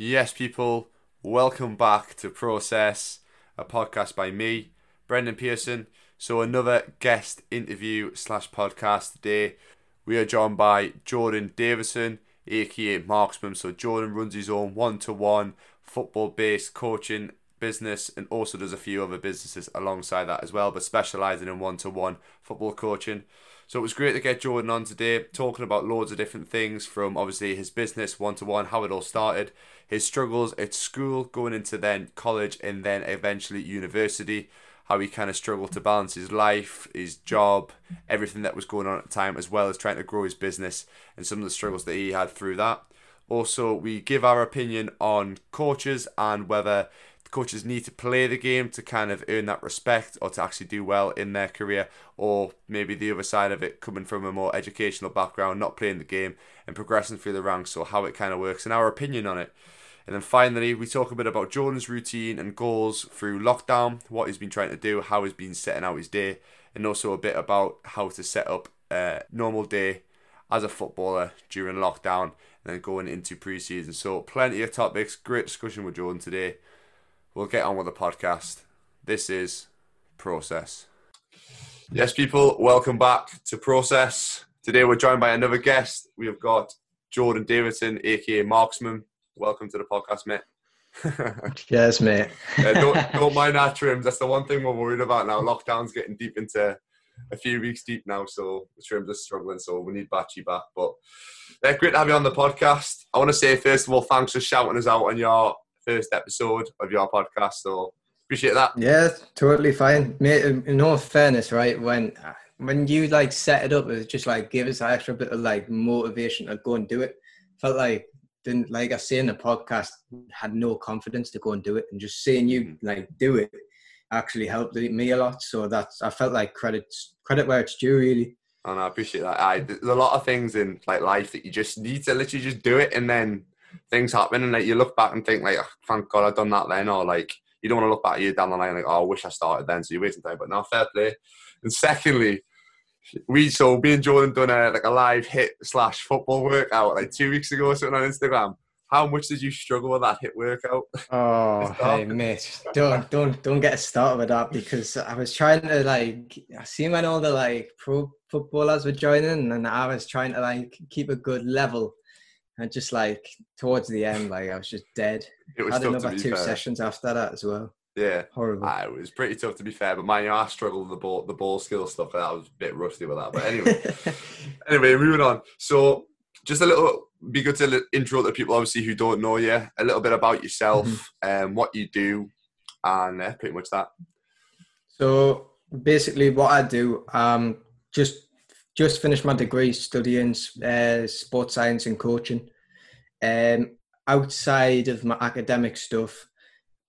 Yes, people, welcome back to Process, a podcast by me, Brendan Pearson. So, another guest interview slash podcast today. We are joined by Jordan Davison, aka Marksman. So, Jordan runs his own one to one football based coaching business and also does a few other businesses alongside that as well, but specializing in one to one football coaching. So it was great to get Jordan on today, talking about loads of different things from obviously his business one to one, how it all started, his struggles at school, going into then college and then eventually university, how he kind of struggled to balance his life, his job, everything that was going on at the time, as well as trying to grow his business and some of the struggles that he had through that. Also, we give our opinion on coaches and whether coaches need to play the game to kind of earn that respect or to actually do well in their career, or maybe the other side of it coming from a more educational background, not playing the game and progressing through the ranks, or how it kind of works, and our opinion on it. And then finally, we talk a bit about Jordan's routine and goals through lockdown, what he's been trying to do, how he's been setting out his day, and also a bit about how to set up a normal day as a footballer during lockdown and then going into pre-season. So plenty of topics, great discussion with Jordan today we'll get on with the podcast. This is Process. Yes, people, welcome back to Process. Today we're joined by another guest. We have got Jordan Davidson, aka Marksman. Welcome to the podcast, mate. yes, mate. uh, don't, don't mind our trims. That's the one thing we're worried about now. Lockdown's getting deep into a few weeks deep now, so the trims are struggling. So we need Batchy back. But uh, great to have you on the podcast. I want to say first of all, thanks for shouting us out on your first episode of your podcast. So appreciate that. Yeah, totally fine. Mate, in all fairness, right, when when you like set it up, it was just like give us an extra bit of like motivation to go and do it. Felt like didn't like I say in the podcast, had no confidence to go and do it, and just seeing you mm-hmm. like do it actually helped me a lot. So that's I felt like credit credit where it's due, really. And I appreciate that. I, there's a lot of things in like life that you just need to literally just do it, and then things happen and like you look back and think like, oh, thank God I've done that then, or like you don't want to look back at you down the line like, oh, I wish I started then. So you're wasting time. But now, fair play. And secondly, we so me and Jordan done a like a live HIIT slash football workout like two weeks ago or something on Instagram. How much did you struggle with that HIIT workout? Oh, hey mate, don't don't don't get started with that because I was trying to like I see when all the like pro footballers were joining and I was trying to like keep a good level and just like towards the end, like I was just dead. It was I had another two fair. sessions after that as well. Yeah, horrible. Ah, it was pretty tough to be fair, but my you know, I struggled with the ball, the ball skill stuff. I was a bit rusty with that. But anyway, anyway, moving on. So, just a little, be good to intro to people obviously who don't know you, a little bit about yourself and mm-hmm. um, what you do, and uh, pretty much that. So basically, what I do, um, just just finished my degree studying uh, sports science and coaching. Um, outside of my academic stuff,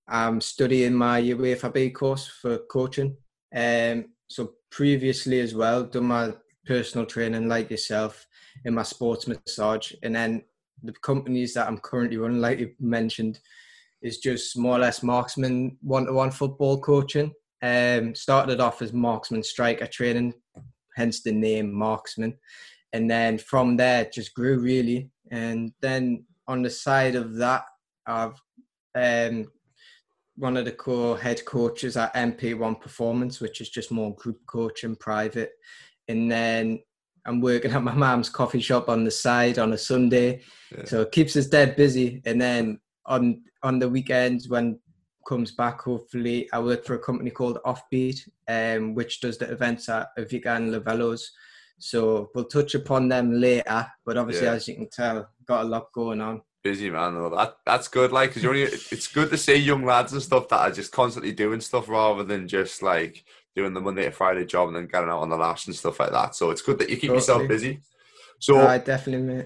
I'm studying my UEFA B course for coaching. Um, so previously as well, done my personal training like yourself in my sports massage, and then the companies that I'm currently running, like you mentioned, is just more or less marksman one-to-one football coaching. Um, started off as marksman striker training hence the name marksman. And then from there, it just grew really. And then on the side of that, I've um, one of the core head coaches at MP1 Performance, which is just more group coaching, private. And then I'm working at my mom's coffee shop on the side on a Sunday, yeah. so it keeps us dead busy. And then on on the weekends when comes back, hopefully, I work for a company called Offbeat, um, which does the events at Avica and Lavello's. So we'll touch upon them later. But obviously, yeah. as you can tell, got a lot going on. Busy man, though. That that's good. Like, cause only it's good to see young lads and stuff that are just constantly doing stuff rather than just like doing the Monday to Friday job and then getting out on the lash and stuff like that. So it's good that you keep totally. yourself busy. So I definitely, mate.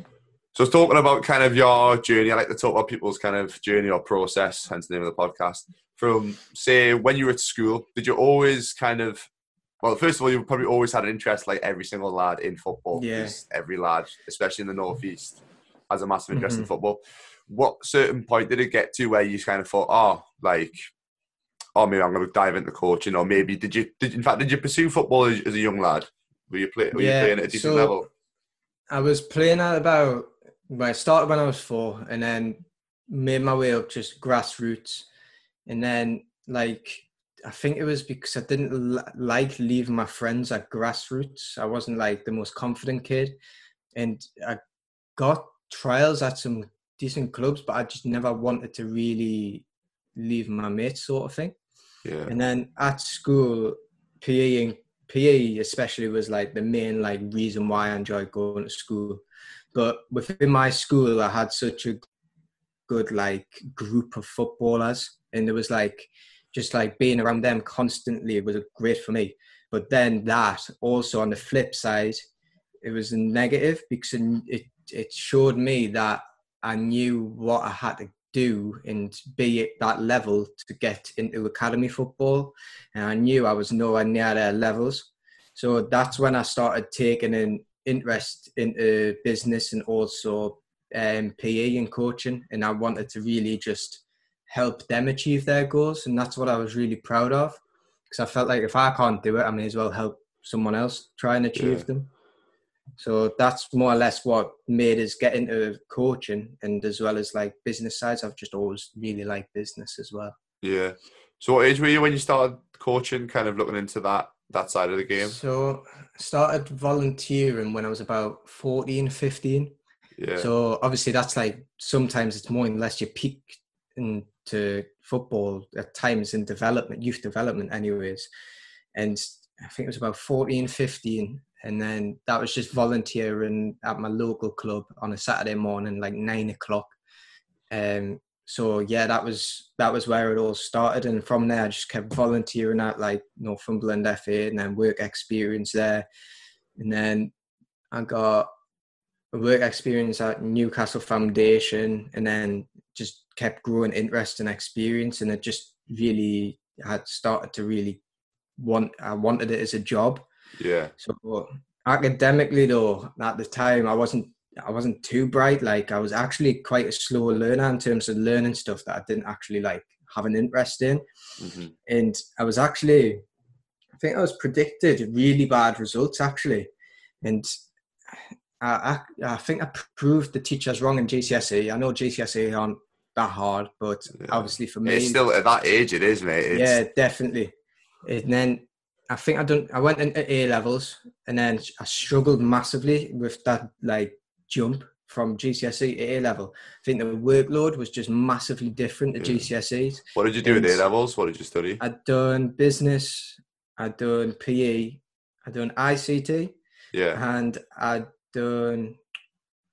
So, talking about kind of your journey, I like to talk about people's kind of journey or process, hence the name of the podcast. From say when you were at school, did you always kind of, well, first of all, you probably always had an interest, like every single lad in football. Yeah. Every lad, especially in the northeast, has a massive interest mm-hmm. in football. What certain point did it get to where you kind of thought, oh, like, oh, maybe I'm going to dive into coaching, or maybe did you, did in fact, did you pursue football as, as a young lad? Were you, play, were yeah, you playing at a decent so level? I was playing at about I started when I was four, and then made my way up just grassroots, and then like I think it was because I didn't l- like leaving my friends at grassroots. I wasn't like the most confident kid, and I got trials at some decent clubs, but I just never wanted to really leave my mates, sort of thing. Yeah. And then at school, PE and PE especially was like the main like reason why I enjoyed going to school. But within my school, I had such a good like group of footballers, and there was like just like being around them constantly was great for me. But then that also on the flip side, it was a negative because it it showed me that I knew what I had to do and be at that level to get into academy football, and I knew I was nowhere near their levels. So that's when I started taking an interest into business and also um, PE and coaching, and I wanted to really just help them achieve their goals, and that's what I was really proud of because I felt like if I can't do it, I may as well help someone else try and achieve Yeah. them. So that's more or less what made us get into coaching, and as well as like business sides, I've just always really liked business as well. Yeah. So what age were you when you started coaching, kind of looking into that that side of the game? So I started volunteering when I was about 14, 15. Yeah. So obviously that's like sometimes it's more unless you peak into football at times in development, youth development anyways. And I think it was about 14, 15. And then that was just volunteering at my local club on a Saturday morning, like nine o'clock. Um, so yeah, that was that was where it all started, and from there I just kept volunteering at like Northumberland FA, and then work experience there, and then I got a work experience at Newcastle Foundation, and then just kept growing interest and experience, and it just really had started to really want. I wanted it as a job. yeah. So academically, though, at the time I wasn't I wasn't too bright. Like I was actually quite a slow learner in terms of learning stuff that I didn't actually like have an interest in, hmm and I was actually I think I was predicted really bad results actually, and I, I, I think I proved the teachers wrong in GCSE. I know GCSE aren't that hard, but Yeah. obviously for me, It's still at that age. It is, mate. It's, yeah, definitely. And then I think I done. I went into A levels, and then I struggled massively with that like jump from GCSE to A level. I think the workload was just massively different to Yeah. GCSEs. What did you do at A levels? What did you study? I'd done business, I'd done PE, I'd done ICT, Yeah. and I'd done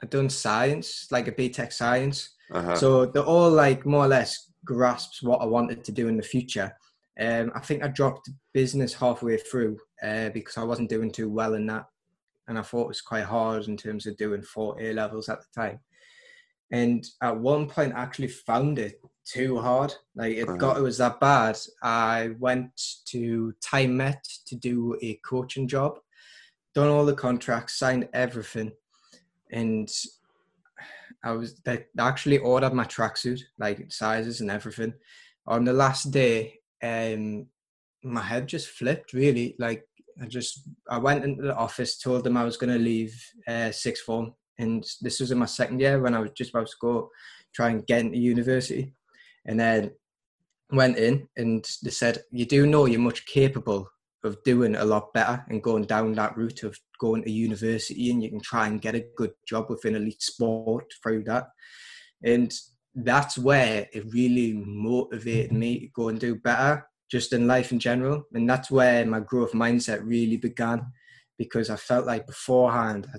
I'd done science, like a BTEC science. Uh-huh. So they're all like more or less grasps what I wanted to do in the future. Um, I think I dropped business halfway through uh, because I wasn't doing too well in that, and I thought it was quite hard in terms of doing four A levels at the time. And at one point, I actually found it too hard. Like it got it was that bad. I went to Tyne Met to do a coaching job, done all the contracts, signed everything, and I was they actually ordered my tracksuit, like sizes and everything. On the last day, um, my head just flipped. Really, like I just I went into the office, told them I was going to leave uh, sixth form, and this was in my second year when I was just about to go try and get into university, and then went in and they said, "You do know you're much capable of doing a lot better and going down that route of going to university and you can try and get a good job within elite sport through that. And that's where it really motivated me to go and do better just in life in general. And that's where my growth mindset really began because I felt like beforehand I,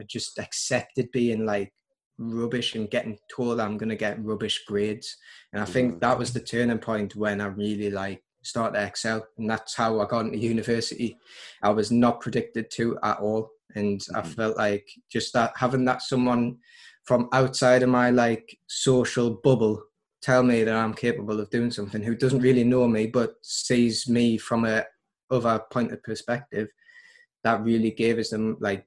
I just accepted being like rubbish and getting told I'm going to get rubbish grades. And I think Mhm. that was the turning point when I really like start to excel and that's how i got into university i was not predicted to at all and i Mhm. felt like just that having that someone from outside of my like social bubble tell me that i'm capable of doing something who doesn't really know me but sees me from a other point of perspective that really gave us them like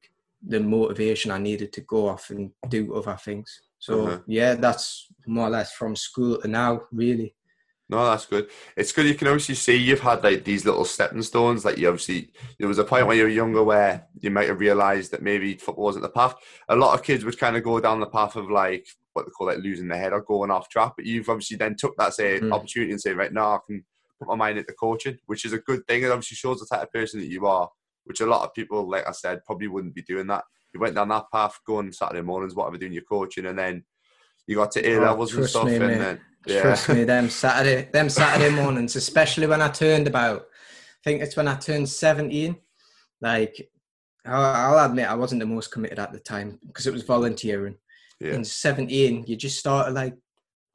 the motivation i needed to go off and do other things so Uh-huh. yeah that's more or less from school to now really No, that's good. It's good. You can obviously see you've had like these little stepping stones. Like you obviously, there was a point when you were younger where you might have realised that maybe football wasn't the path. A lot of kids would kind of go down the path of like, what they call like losing their head or going off track. But you've obviously then took that say Mhm. opportunity and say, right now I can put my mind into coaching, which is a good thing. It obviously shows the type of person that you are, which a lot of people, like I said, probably wouldn't be doing that. You went down that path, going Saturday mornings, whatever, doing your coaching, and then you got to A Oh, levels and trust stuff, me, and mate. then yeah, Trust me, them Saturday, them Saturday mornings, especially when I turned about. I think it's when I turned seventeen. Like, I'll, I'll admit I wasn't the most committed at the time because it was volunteering. Yeah, In seventeen, you just start like,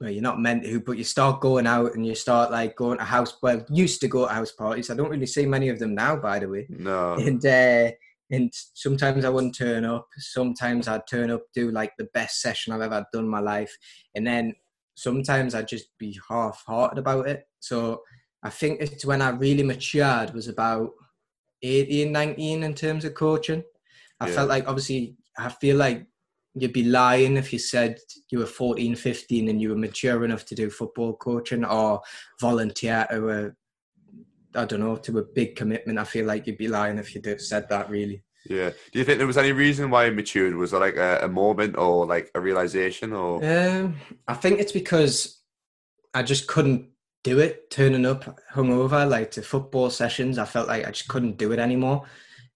well, you're not meant to, but you start going out and you start like going to house. Well, used to go to house parties. I don't really see many of them now, by the way. no, And uh, and sometimes I wouldn't turn up. Sometimes I'd turn up, do like the best session I've ever done in my life, and then sometimes I'd just be half-hearted about it. So I think it's when I really matured was about 18, 19 in terms of coaching. I Yeah. felt like obviously I feel like you'd be lying if you said you were 14, 15 and you were mature enough to do football coaching or volunteer to a I don't know, to a big commitment. I feel like you'd be lying if you did, said that really. yeah. Do you think there was any reason why you matured? Was there like a, a moment or like a realization or Um, I think it's because I just couldn't do it turning up hungover like to football sessions. I felt like I just couldn't do it anymore.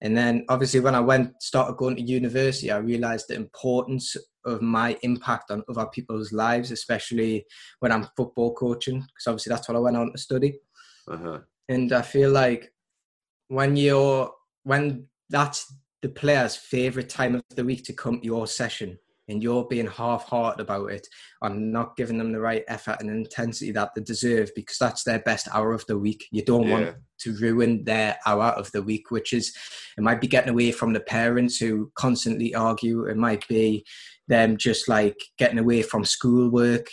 And then obviously when I went started going to university, I realized the importance of my impact on other people's lives, especially when I'm football coaching, because obviously that's what I went on to study. uh-huh. and I feel like when you're when that's the player's favorite time of the week to come to your session and you're being half-hearted about it. And not giving them the right effort and intensity that they deserve because that's their best hour of the week. You don't Yeah. want to ruin their hour of the week which is it might be getting away from the parents who constantly argue. It might be them just like getting away from schoolwork.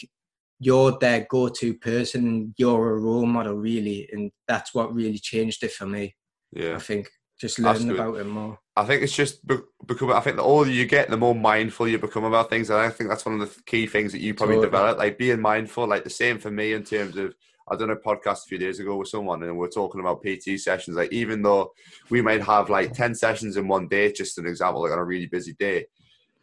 You're their go-to person. You're a role model really and that's what really changed it for me. Yeah. i think just learning about it more I think it's just be- become. I think the older you get, the more mindful you become about things, and I think that's one of the key things that you probably Totally. develop. Like being mindful, like the same for me in terms of. I done a podcast a few days ago with someone, and we're talking about PT sessions. Like even though we might have like ten sessions in one day, just an example, like on a really busy day,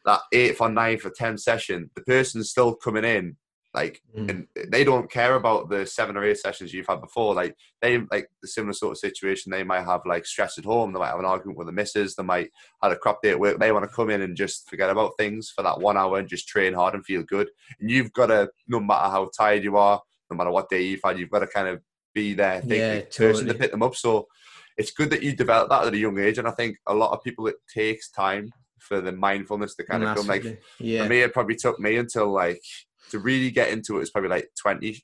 that eighth or ninth or tenth session, the person's still coming in, like, Mm. and they don't care about the seven or eight sessions you've had before. Like they like the similar sort of situation. They might have like stress at home. They might have an argument with the missus. They might had a crap day at work. They want to come in and just forget about things for that one hour and just train hard and feel good. And you've got to, no matter how tired you are, no matter what day you've had, you've got to kind of be there, think Yeah, the person to pick them up. So it's good that you develop that at a young age. And I think a lot of people it takes time for the mindfulness to kind of come. Like yeah for me, it probably took me until like to really get into it. Probably like twenty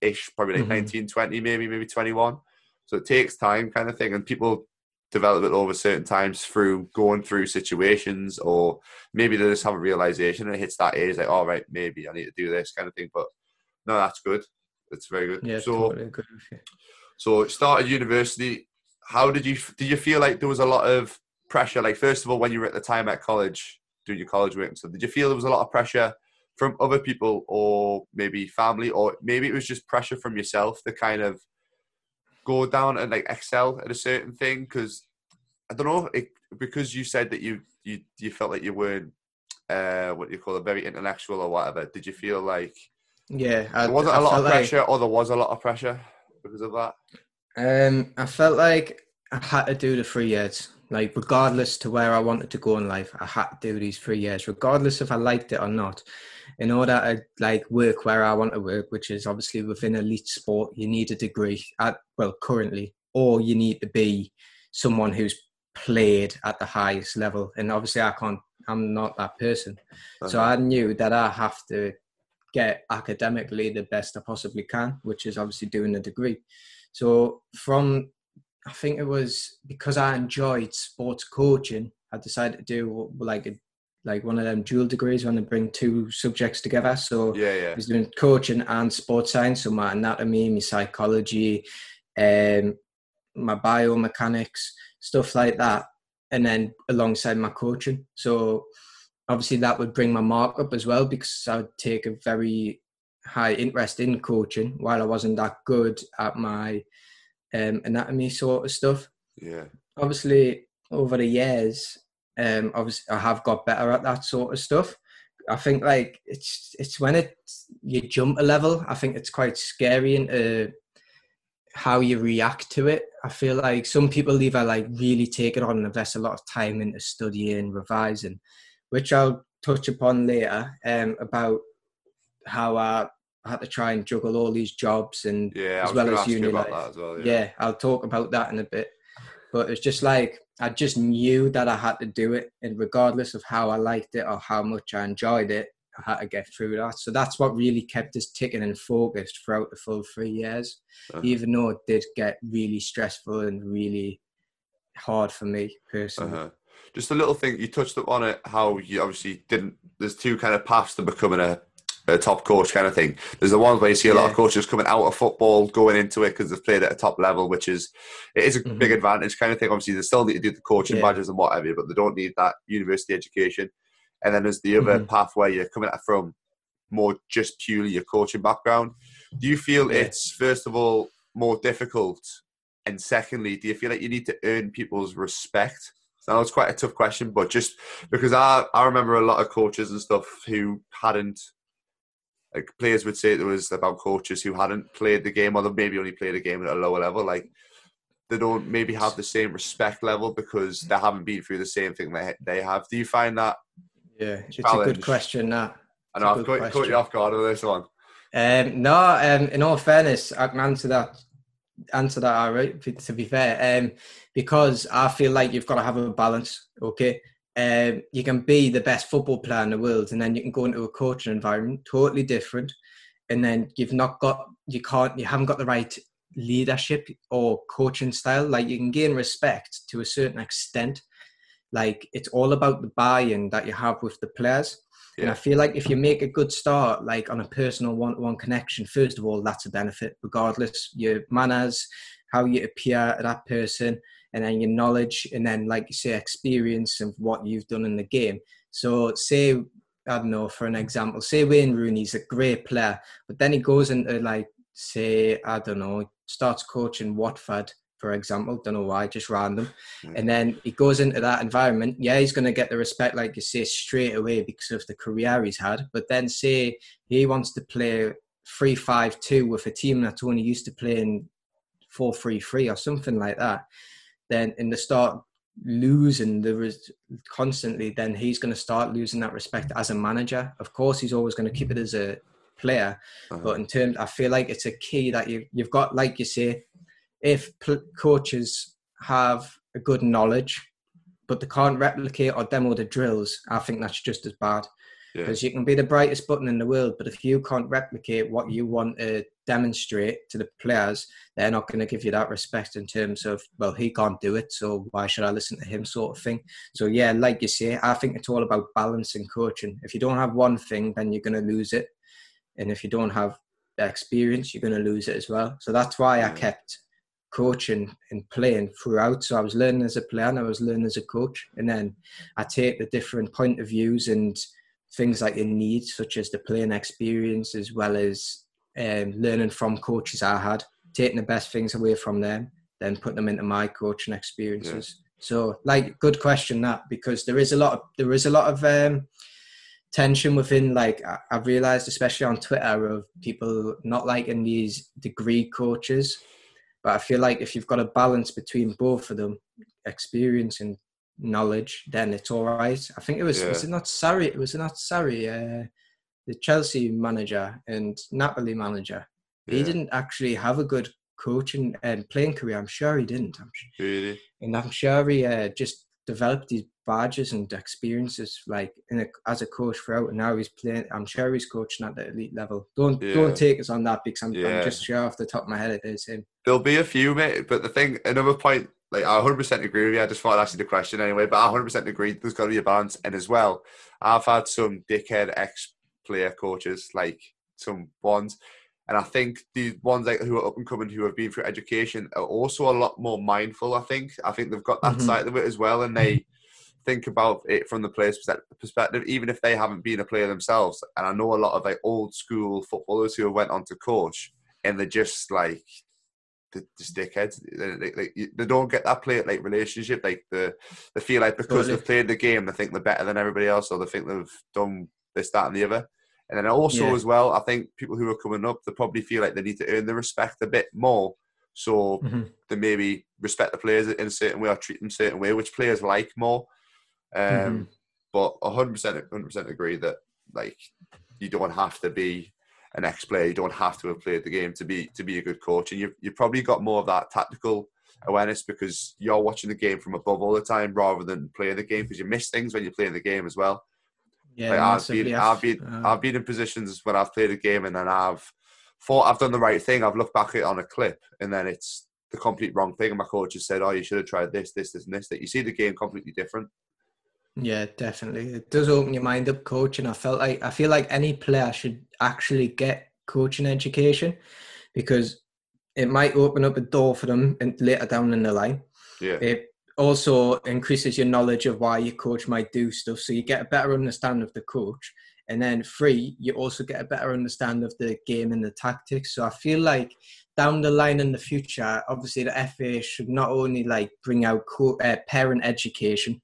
ish, probably like Mhm. nineteen, twenty, 19, 20, maybe maybe twenty one. So it takes time, kind of thing, and people develop it over certain times through going through situations, or maybe they just have a realization and it hits that age, like, all right, maybe I need to do this kind of thing. But no, that's good. That's very good. yeah so totally agree so started university. How did you did you feel like there was a lot of pressure? Like first of all, when you were at the time at college doing your college work, and stuff, did you feel there was a lot of pressure from other people, or maybe family, or maybe it was just pressure from yourself to kind of go down and like excel at a certain thing? Because I don't know, it, because you said that you you you felt like you weren't uh, what do you call it, very intellectual or whatever. Did you feel like yeah I, there wasn't I a lot of like- pressure, or there was a lot of pressure because of that? Um, I felt like I had to do the three years. Like, regardless to where I wanted to go in life, I had to do these three years, regardless if I liked it or not. In order to like work where I want to work, which is obviously within elite sport, you need a degree at well currently, or you need to be someone who's played at the highest level. And obviously, I can't. I'm not that person. So. I knew that I have to get academically the best I possibly can, which is obviously doing a degree. So from I think it was because I enjoyed sports coaching, I decided to do like a like one of them dual degrees when they bring two subjects together. So yeah, yeah. I was doing coaching and sports science, so my anatomy, my psychology, um, my biomechanics, stuff like that, and then alongside my coaching. So obviously that would bring my mark up as well because I would take a very high interest in coaching while I wasn't that good at my um, anatomy sort of stuff. Yeah. Obviously, over the years, um, obviously I have got better at that sort of stuff. I think like it's it's when it you jump a level. I think it's quite scary into how you react to it. I feel like some people either like really take it on and invest a lot of time into studying, revising, which I'll touch upon later um, about how I had to try and juggle all these jobs and Yeah, as well as uni about life. that as well. yeah. Yeah. I'll talk about that in a bit. But it's just like I just knew that I had to do it, and regardless of how I liked it or how much I enjoyed it, I had to get through that. So that's what really kept us ticking and focused throughout the full three years, Uh-huh. even though it did get really stressful and really hard for me personally. Uh-huh. Just a little thing you touched upon it. How you obviously didn't. There's two kind of paths to becoming a, a top coach kind of thing. There's the ones where you see a lot of coaches coming out of football, going into it because they've played at a top level, which is it is a Mhm. big advantage kind of thing. Obviously, they still need to do the coaching Yeah. badges and whatever, but they don't need that university education. And then there's the other Mhm. path where you're coming at from more just purely your coaching background. Do you feel Yeah. it's first of all more difficult, and secondly, do you feel like you need to earn people's respect? So know it's quite a tough question, but just because I, I remember a lot of coaches and stuff who hadn't like players would say it was about coaches who hadn't played the game or they maybe only played a game at a lower level. Like they don't maybe have the same respect level because they haven't been through the same thing they they have. Do you find that? Yeah, it's a good question. That. I know I've caught you off guard with this one. Um, no, um, in all fairness, I can answer that. Answer that all right. To be fair, um, because I feel like you've got to have a balance. Okay, um, you can be the best football player in the world, and then you can go into a coaching environment totally different, and then you've not got, you can't, you haven't got the right leadership or coaching style. Like you can gain respect to a certain extent. Like it's all about the buy-in that you have with the players. And I feel like if you make a good start, like on a personal one-to-one connection, first of all, that's a benefit, regardless your manners, how you appear to that person, and then your knowledge, and then like you say, experience of what you've done in the game. So, say I don't know, for an example, say Wayne Rooney's a great player, but then he goes into like, say, I don't know, starts coaching Watford, for example. Don't know why, just random. Hmm. And then he goes into that environment. Yeah, he's going to get the respect, like you say, straight away because of the career he's had. But then, say he wants to play three five two with a team that's only used to playing four three three or something like that. Then in the start losing the res- constantly, then he's going to start losing that respect as a manager. Of course, he's always going to keep it as a player, Uh-huh. but in terms, I feel like it's a key that you you've got, like you say, if pl- coaches have a good knowledge, but they can't replicate or demo the drills, I think that's just as bad. Yeah. Because you can be the brightest button in the world, but if you can't replicate what you want to demonstrate to the players, they're not going to give you that respect in terms of, well, he can't do it, so why should I listen to him, sort of thing. So, yeah, like you say, I think it's all about balance and coaching. If you don't have one thing, then you're going to lose it. And if you don't have experience, you're going to lose it as well. So that's why I kept coaching and playing throughout. So I was learning as a player and I was learning as a coach. And then I take the different point of views and things like you need, such as the playing experience, as well as um, learning from coaches I had, taking the best things away from them, then putting them into my coaching experiences. So, like, good question that because there is a lot of there is a lot of um, tension within. Like, I, I've realized, especially on Twitter, of people not liking these degree coaches. But I feel like if you've got a balance between both of them, experience and knowledge, then it's all right. I think it was was it not Sarri? It was not Sarri, uh, the Chelsea manager and Napoli manager. He didn't actually have a good coaching and playing career. I'm sure he didn't. I'm sure, Really? and I'm sure he uh, just developed these badges and experiences like in a, as a coach throughout. And now he's playing. I'm sure he's coaching at the elite level. Don't Yeah. don't take us on that because I'm, Yeah. I'm just sure off the top of my head it is him. There'll be a few, mate. But the thing, another point, like I 100% agree with you. I just thought I'd ask you the question anyway. But I 100% agree. There's got to be a balance. And as well, I've had some dickhead ex-player coaches, like some ones, and I think the ones like who are up and coming, who have been through education, are also a lot more mindful. I think. I think they've got that Mhm. side of it as well, and they think about it from the player's perspective, even if they haven't been a player themselves. And I know a lot of like old school footballers who have went on to coach, and they're just like the just dickheads. They, they, they, don't get that player like relationship. Like the they feel like because Totally. they've played the game, they think they're better than everybody else, or they think they've done this, that, and the other. And then also Yeah. as well, I think people who are coming up, they probably feel like they need to earn the respect a bit more. So Mhm. they maybe respect the players in a certain way or treat them a certain way, which players like more. Um, Mhm. But 100%, 100% agree that like you don't have to be an ex-player, you don't have to have played the game to be to be a good coach, and you've you've probably got more of that tactical awareness because you're watching the game from above all the time rather than playing the game because you miss things when you're playing the game as well. Yeah, Like, I've been, I've been, uh, I've been in positions when I've played a game and then I've thought I've done the right thing. I've looked back at it on a clip and then it's the complete wrong thing. And my coach has said, "Oh, you should have tried this, this, this, and this." That you see the game completely different. Yeah, definitely. It does open your mind up coaching. I felt like I feel like any player should actually get coaching education because it might open up a door for them and later down in the line. Yeah, It also increases your knowledge of why your coach might do stuff. So you get a better understanding of the coach. And then three, you also get a better understanding of the game and the tactics. So I feel like down the line in the future, obviously the FA should not only like bring out co- uh, parent education,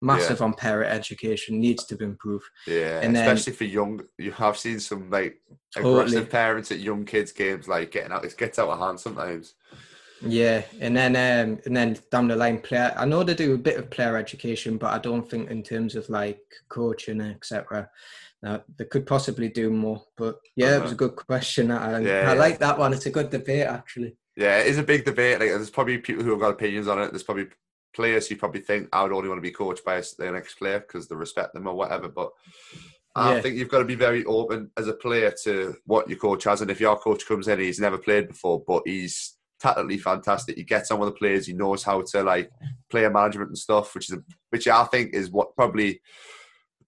massive on parent education needs to improve. yeah. and then- Especially for young, you have seen some like Totally. aggressive parents at young kids' games, like getting out. It gets out of hand sometimes. Yeah, and then um, and then down the line, player. I know they do a bit of player education, but I don't think in terms of like coaching, etc. Uh, they could possibly do more. But yeah, it was a good question. I, Yeah, I yeah. like that one. It's a good debate, actually. Yeah, it is a big debate. Like, there's probably people who have got opinions on it. There's probably players who probably think I would only want to be coached by the next player because they respect them or whatever. But I Yeah. think you've got to be very open as a player to what your coach has. And if your coach comes in, he's never played before, but he's tactically fantastic. He gets on with the players. He knows how to like player management and stuff, which is a, which I think is what probably.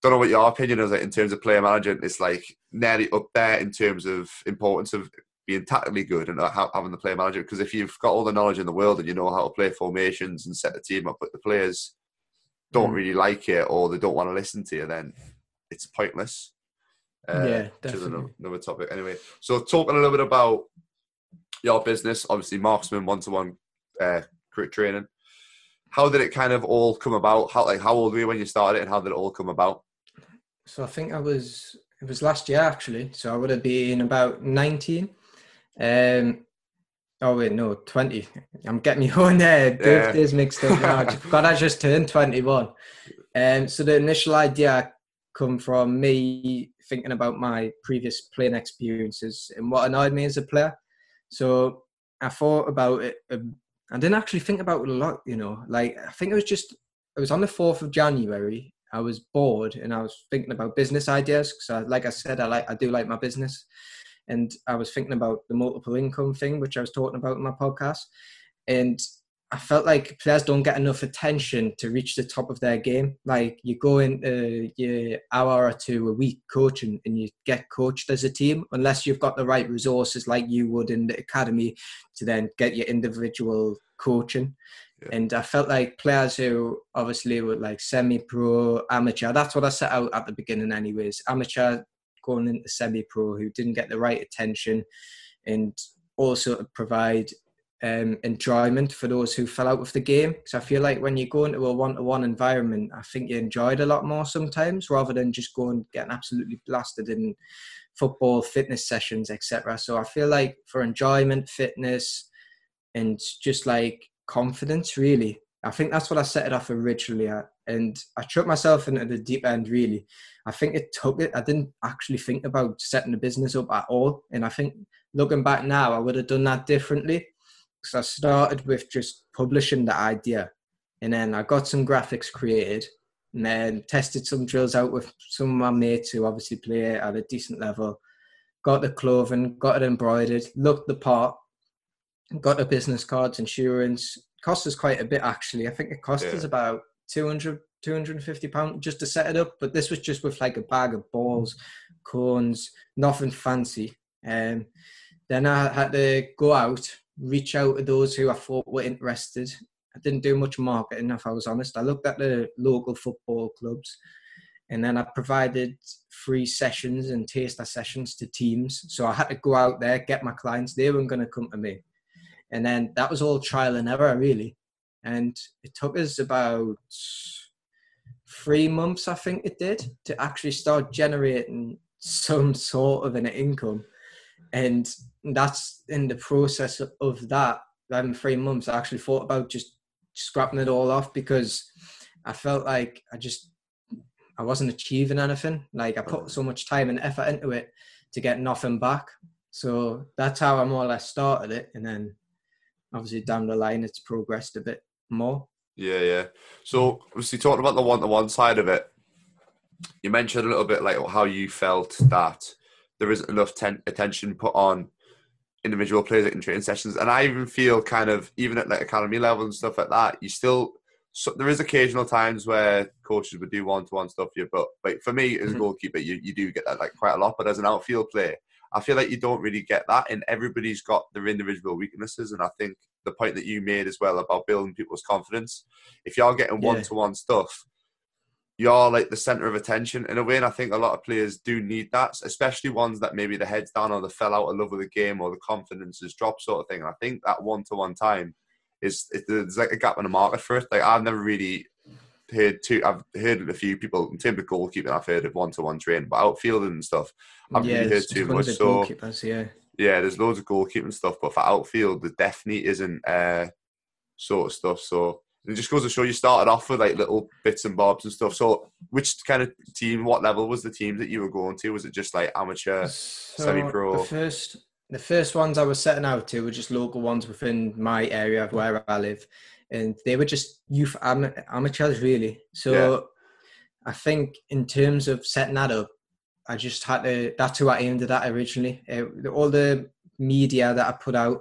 Don't know what your opinion is like, in terms of player management. It's like nearly up there in terms of importance of being tactically good and ha- having the player manager. Because if you've got all the knowledge in the world and you know how to play formations and set the team up, but the players don't Mm. really like it or they don't want to listen to you, then it's pointless. Uh, Yeah, which is another, definitely. another topic. Anyway, so talking a little bit about your business, obviously marksman one to one crit training. How did it kind of all come about? How like how old were you when you started it, and how did it all come about? So I think I was it was last year actually. So I would have been about nineteen. Um, oh wait, no, twenty. I'm getting my own uh, birthdays mixed up now. I I just turned twenty-one. Um, so the initial idea come from me thinking about my previous playing experiences and what annoyed me as a player. So I thought about it. Um, I didn't actually think about it a lot, you know. Like I think it was just it was on the fourth of January. I was bored and I was thinking about business ideas because, like I said, I like I do like my business, and I was thinking about the multiple income thing, which I was talking about in my podcast, and I felt like players don't get enough attention to reach the top of their game. Like you go in uh, your hour or two a week coaching, and you get coached as a team, unless you've got the right resources, like you would in the academy, to then get your individual coaching. Yeah. And I felt like players who obviously were like semi-pro, amateur. That's what I set out at the beginning, anyways. Amateur going into semi-pro who didn't get the right attention, and also provide um, enjoyment for those who fell out of the game. Because I feel like when you go into a one-to-one environment, I think you enjoy it a lot more sometimes, rather than just going getting absolutely blasted in football, fitness sessions, etc. So I feel like for enjoyment, fitness, and just like confidence, really. I think that's what I set it off originally at. And I took myself into the deep end, really. I think it took it. I didn't actually think about setting the business up at all. And I think looking back now, I would have done that differently. Because I started with just publishing the idea. And then I got some graphics created and then tested some drills out with some of my mates who obviously play at a decent level. Got the clothing, got it embroidered, looked the part, got the business cards, insurance. Cost us quite a bit actually. I think it cost Yeah. us about 200, 250 pounds just to set it up. But this was just with like a bag of balls, cones, nothing fancy. Um, then I had to go out, reach out to those who I thought were interested. I didn't do much marketing, if I was honest. I looked at the local football clubs, and then I provided free sessions and taster sessions to teams. So I had to go out there, get my clients. They weren't going to come to me, and then that was all trial and error, really. And it took us about three months, I think it did, to actually start generating some sort of an income. And that's in the process of that, in three months, I actually thought about just scrapping it all off because I felt like I just I wasn't achieving anything. Like I put so much time and effort into it to get nothing back. So that's how I more or less started it, and then obviously down the line it's progressed a bit more. Yeah, yeah. So obviously talking about the one-to-one side of it, you mentioned a little bit like how you felt that there isn't enough ten- attention put on individual players in training sessions, and I even feel kind of even at like academy level and stuff like that, you still so there is occasional times where coaches would do one-to-one stuff here, but like for me as a mm-hmm. goalkeeper, you, you do get that like quite a lot. But as an outfield player, I feel like you don't really get that, and everybody's got their individual weaknesses. And I think the point that you made as well about building people's confidence, if you're getting one-to-one stuff, you're like the center of attention in a way. And I think a lot of players do need that, especially ones that maybe the head's down or they fell out of love with the game or the confidence has dropped, sort of thing. And I think that one to one time is there's like a gap in the market for it. Like I've never really heard two. I've heard a few people in terms of goalkeeping. I've heard of one to one training, but outfielding and stuff, I've yeah, really heard too much. So yeah, yeah, there's loads of goalkeeping stuff, but for outfield, there definitely isn't uh, sort of stuff. So it just goes to show you started off with like little bits and bobs and stuff. So, which kind of team, what level was the team that you were going to? Was it just like amateur, so semi-pro? The first, the first ones I was setting out to were just local ones within my area of where I live, and they were just youth am- amateurs really. So, yeah. I think in terms of setting that up, I just had to. That's who I aimed at originally. Uh, all the media that I put out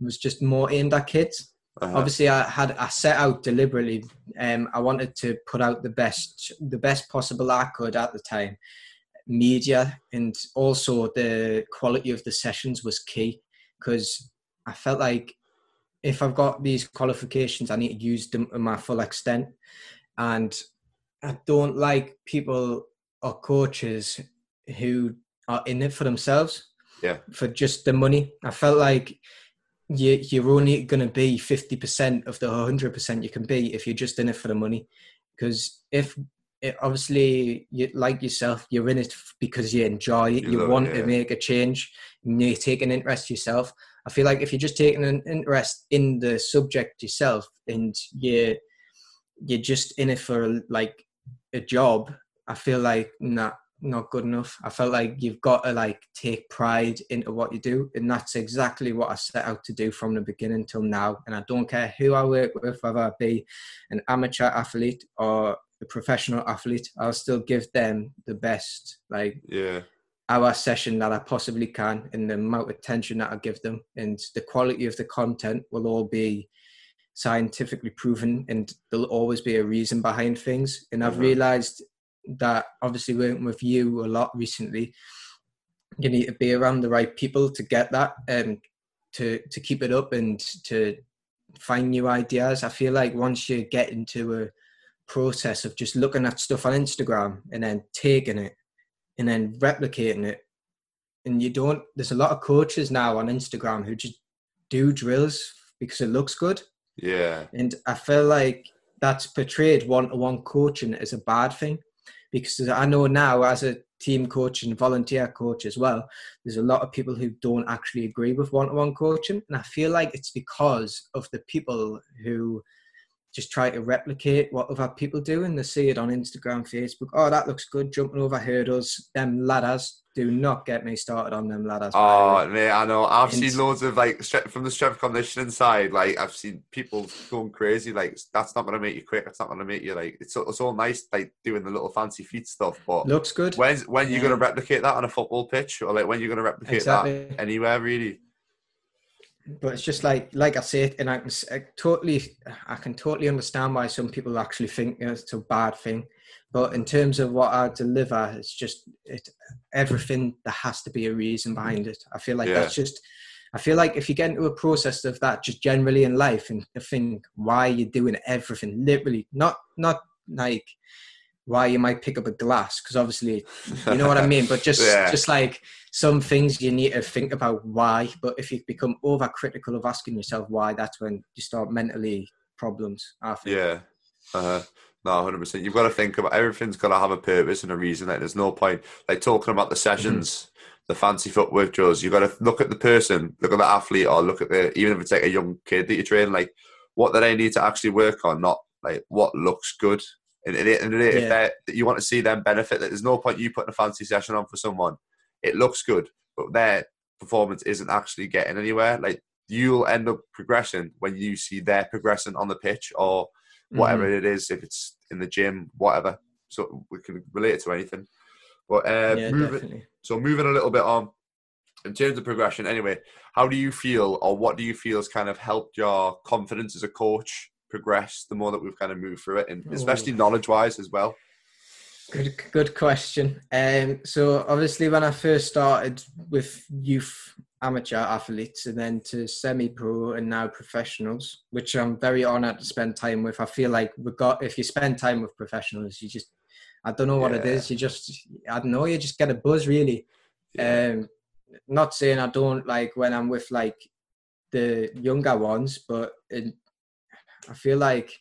was just more aimed at kids uh-huh. Obviously, I had I set out deliberately. Um, I wanted to put out the best, the best possible I could at the time. Media and also the quality of the sessions was key because I felt like if I've got these qualifications, I need to use them to my full extent. And I don't like people or coaches who are in it for themselves. Yeah. For just the money. I felt like you, you're only going to be 50% of the 100% you can be if you're just in it for the money. Because if it, obviously, you, like yourself, you're in it because you enjoy it, you, you want it, yeah. to make a change, you take an interest yourself. I feel like if you're just taking an interest in the subject yourself and you you're just in it for like a job, I feel like nah, not good enough. I felt like you've got to like take pride into what you do, and that's exactly what I set out to do from the beginning till now. And I don't care who I work with, whether I be an amateur athlete or a professional athlete, I'll still give them the best, like yeah, our session that I possibly can, and the amount of attention that I give them, and the quality of the content will all be scientifically proven, and there'll always be a reason behind things. And I've mm-hmm. realized that obviously working with you a lot recently, you need to be around the right people to get that and to to keep it up and to find new ideas. I feel like once you get into a process of just looking at stuff on Instagram and then taking it and then replicating it, and you don't. There's a lot of coaches now on Instagram who just do drills because it looks good. Yeah, and I feel like that's portrayed one-to-one coaching as a bad thing because I know now as a team coach and volunteer coach as well, there's a lot of people who don't actually agree with one-to-one coaching, and I feel like it's because of the people who just try to replicate what other people do and they see it on Instagram, Facebook. Oh, that looks good, jumping over hurdles. Them ladders do not get me started on them ladders. Oh, mate, I know. I've and seen loads of like from the strength conditioning side. Like I've seen people going crazy. Like that's not going to make you quick. That's not going to make you like. It's it's all nice like doing the little fancy feet stuff, but looks good. When's when yeah. you going to replicate that on a football pitch, or like when you're going to replicate exactly. that anywhere really? But it's just like like I said, and I can I totally I can totally understand why some people actually think it's a bad thing. But in terms of what I deliver, it's just it everything. There has to be a reason behind it. I feel like yeah. that's just. I feel like if you get into a process of that, just generally in life, and think why you're doing everything, literally, not not like why you might pick up a glass because obviously you know what I mean. But just yeah. just like some things you need to think about why. But if you become overcritical of asking yourself why, that's when you start mentally problems. I think. Yeah. Uh-huh. no, hundred percent. You've got to think about everything's got to have a purpose and a reason. Like, there's no point like talking about the sessions, mm-hmm. the fancy footwork drills. You've got to look at the person, look at the athlete, or look at the even if it's like a young kid that you train. Like, what do they need to actually work on? Not like what looks good. And, and, and if yeah. you want to see them benefit, that there's no point you putting a fancy session on for someone. It looks good, but their performance isn't actually getting anywhere. Like you'll end up progressing when you see their progressing on the pitch or whatever mm-hmm. it is, if it's in the gym, whatever. So we can relate it to anything. But uh, yeah, moving, so moving a little bit on in terms of progression. Anyway, how do you feel, or what do you feel has kind of helped your confidence as a coach progress the more that we've kind of moved through it, and especially knowledge wise as well? Good, good question. Um, so obviously, when I first started with youth amateur athletes and then to semi-pro and now professionals, which I'm very honoured to spend time with. I feel like we got if you spend time with professionals, you just I don't know what yeah. it is. You just I don't know. You just get a buzz really. Yeah. Um, not saying I don't like when I'm with like the younger ones, but it, I feel like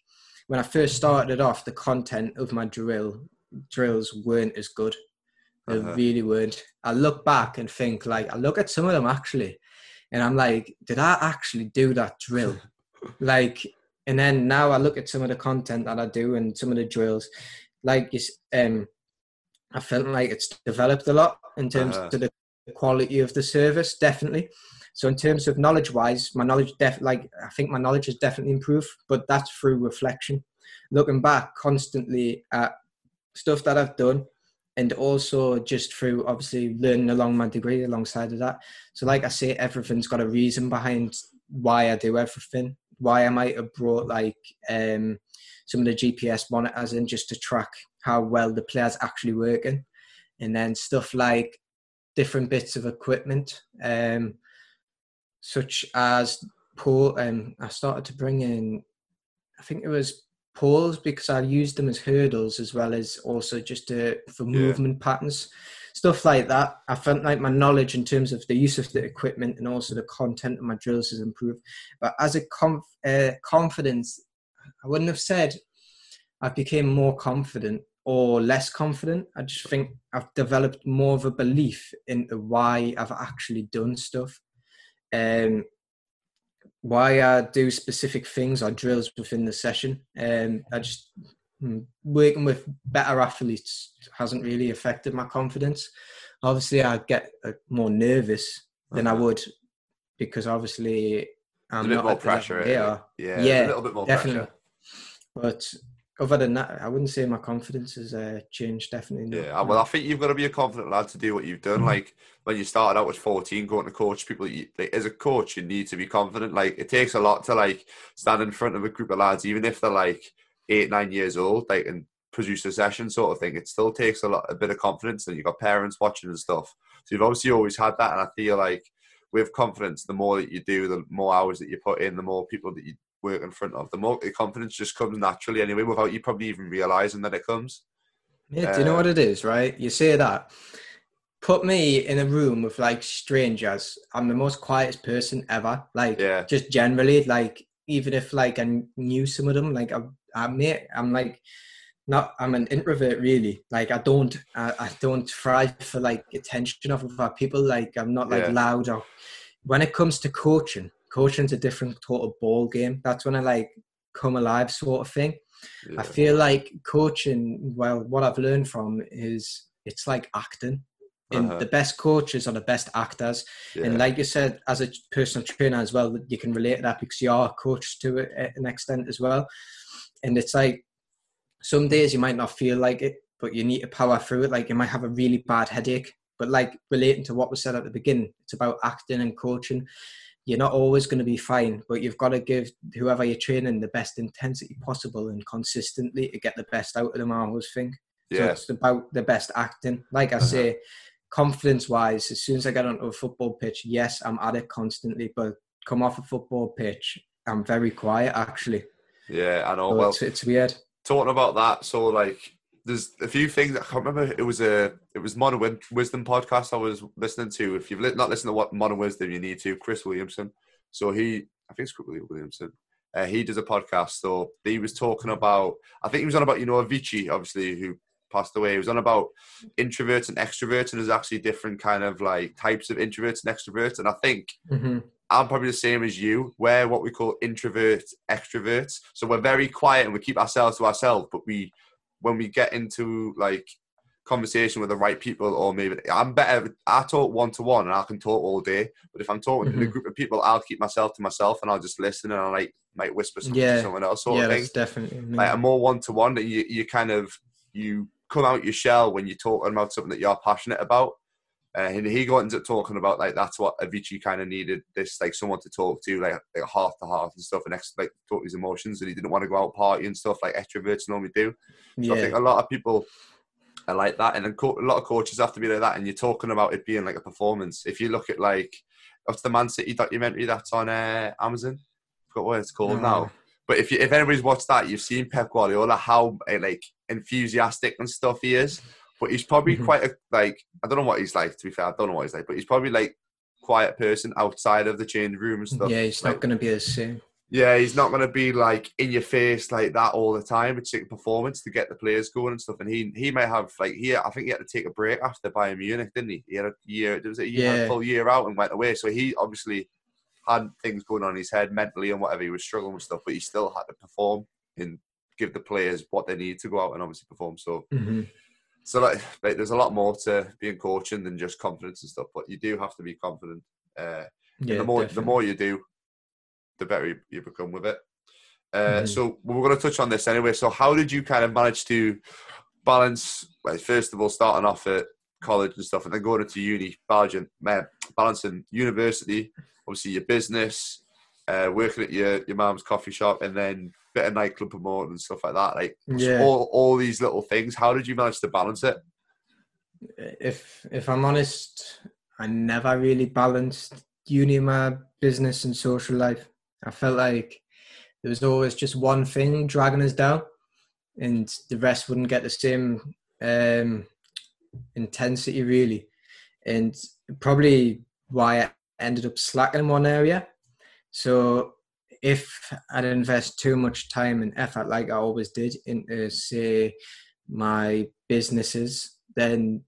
when I first started off, the content of my drill drills weren't as good. They uh-huh. really weren't. I look back and think like I look at some of them actually, and I'm like, did I actually do that drill? like, and then now I look at some of the content that I do and some of the drills, like um, I felt like it's developed a lot in terms uh-huh. of the quality of the service, definitely. So in terms of knowledge wise, my knowledge def like I think my knowledge has definitely improved, but that's through reflection, looking back constantly at stuff that I've done and also just through obviously learning along my degree alongside of that. So, like I say, everything's got a reason behind why I do everything. Why I might have brought like um, some of the GPS monitors in just to track how well the player's actually working, and then stuff like different bits of equipment, um, such as pole. Um, I started to bring in, I think it was poles because I used them as hurdles as well as also just to, for movement yeah. patterns, stuff like that. I felt like my knowledge in terms of the use of the equipment and also the content of my drills has improved. But as a conf- uh, confidence, I wouldn't have said I've became more confident or less confident. I just think I've developed more of a belief into why I've actually done stuff. Um, why I do specific things or drills within the session. Um, I just mm, working with better athletes hasn't really affected my confidence. Obviously, I get uh, more nervous than I would because obviously I'm a bit more pressure. Yeah, yeah, a little bit more definitely. Pressure. But other than that, I wouldn't say my confidence has uh, changed. Definitely. Not. Yeah, well, I think you've got to be a confident lad to do what you've done. Mm-hmm. Like when you started out with 14, going to coach people, you, like, as a coach, you need to be confident. Like it takes a lot to like stand in front of a group of lads, even if they're like eight, nine years old, like and produce a session sort of thing. It still takes a lot, a bit of confidence, and you've got parents watching and stuff. So you've obviously always had that, and I feel like with confidence, the more that you do, the more hours that you put in, the more people that you work in front of, the more the confidence just comes naturally anyway, without you probably even realizing that it comes. Yeah, do you know what it is, right? You say that. Put me in a room with like strangers. I'm the most quietest person ever. Like, yeah. just generally, like, even if like I knew some of them, like I, I may, I'm like, not. I'm an introvert, really. Like, I don't, I, I don't thrive for like attention of other people. Like, I'm not like yeah. loud or. When it comes to coaching, coaching's a different total ball game. That's when I like come alive sort of thing. Yeah. I feel like coaching, well, what I've learned from is it's like acting. And uh-huh. the best coaches are the best actors. Yeah. And like you said, as a personal trainer as well, you can relate to that because you are a coach to an extent as well. And it's like some days you might not feel like it, but you need to power through it. Like you might have a really bad headache, but like relating to what was said at the beginning, it's about acting and coaching you're not always going to be fine, but you've got to give whoever you're training the best intensity possible and consistently to get the best out of them. I always think. Yeah. So it's about the best acting. Like I uh-huh. say, confidence wise, as soon as I get onto a football pitch, yes, I'm at it constantly, but come off a football pitch, I'm very quiet actually. Yeah, I know. So well, it's, it's weird. Talking about that, so like there's a few things I can't remember. It was a it was Modern Wisdom podcast I was listening to. If you've not listened to what Modern Wisdom, you need to. Chris Williamson. So he, I think it's Chris Williamson. Uh, he does a podcast, so he was talking about. I think he was on about you know Avicii, obviously, who passed away. He was on about introverts and extroverts, and there's actually different kind of like types of introverts and extroverts. And I think Mm-hmm. I'm probably the same as you. We're what we call introverts, extroverts. So we're very quiet and we keep ourselves to ourselves. But we, when we get into like conversation with the right people, or maybe I'm better. I talk one to one and I can talk all day. But if I'm talking to a mm-hmm. group of people, I'll keep myself to myself and I'll just listen and I like might whisper something Yeah. to someone else, sort Yeah, of thing. that's definitely. Like a more one to one. and You you kind of you come out your shell when you're talking about something that you're passionate about. Uh, and he got into talking about like that's what Avicii kind of needed this like someone to talk to like, like heart to heart and stuff and ex- like talk his emotions and he didn't want to go out party and stuff like extroverts normally do. So I think a lot of people are like that, and then co- a lot of coaches have to be like that. And you're talking about it being like a performance. If you look at like what's the Man City documentary that's on uh, Amazon, I forgot what it's called No. now. But if you, if anybody's watched that, you've seen Pep Guardiola how uh, like enthusiastic and stuff he is. But he's probably Mhm. quite a like I don't know what he's like. To be fair, I don't know what he's like, but he's probably like quiet person outside of the change room and stuff. Yeah, he's Like, not going to be the same. yeah, he's not going to be like in your face like that all the time. It's like a performance to get the players going and stuff. And he he may have like he I think he had to take a break after Bayern Munich, didn't he? He had a year. There was a year, Yeah. a full year out and went away. So he obviously had things going on in his head mentally and whatever. He was struggling with stuff, but he still had to perform and give the players what they need to go out and obviously perform. So hmm so like, there's a lot more to being coaching than just confidence and stuff. But you do have to be confident. Uh, Yeah, the more the more you do, the better you, you become with it. Uh, Mhm. So we're going to touch on this anyway. So how did you kind of manage to balance? Like first of all, starting off at college and stuff, and then going into uni, balancing, man, balancing university, obviously your business, uh, working at your your mom's coffee shop, and then bit of nightclub promoting and stuff like that. Like Yeah. all all these little things. How did you manage to balance it? if if I'm honest, I never really balanced uni, my business, and social life. I felt like there was always just one thing dragging us down, and the rest wouldn't get the same um, intensity, really. And probably why I ended up slacking in one area. So if I'd invest too much time and effort, like I always did, into say my businesses, then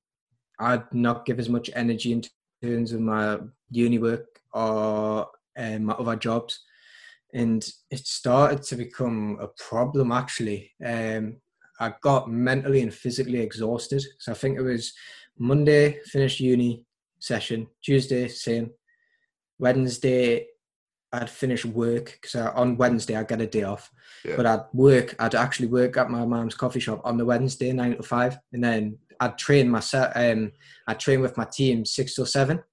I'd not give as much energy in terms of my uni work or um, my other jobs. And it started to become a problem actually. Um, I got mentally and physically exhausted. So I think it was Monday, finished uni session, Tuesday, same. Wednesday, I'd finish work because on Wednesday I get a day off. Yeah. But I'd work, I'd actually work at my mom's coffee shop on the Wednesday, nine to five. And then I'd train myself, um, I'd train with my team six to seven.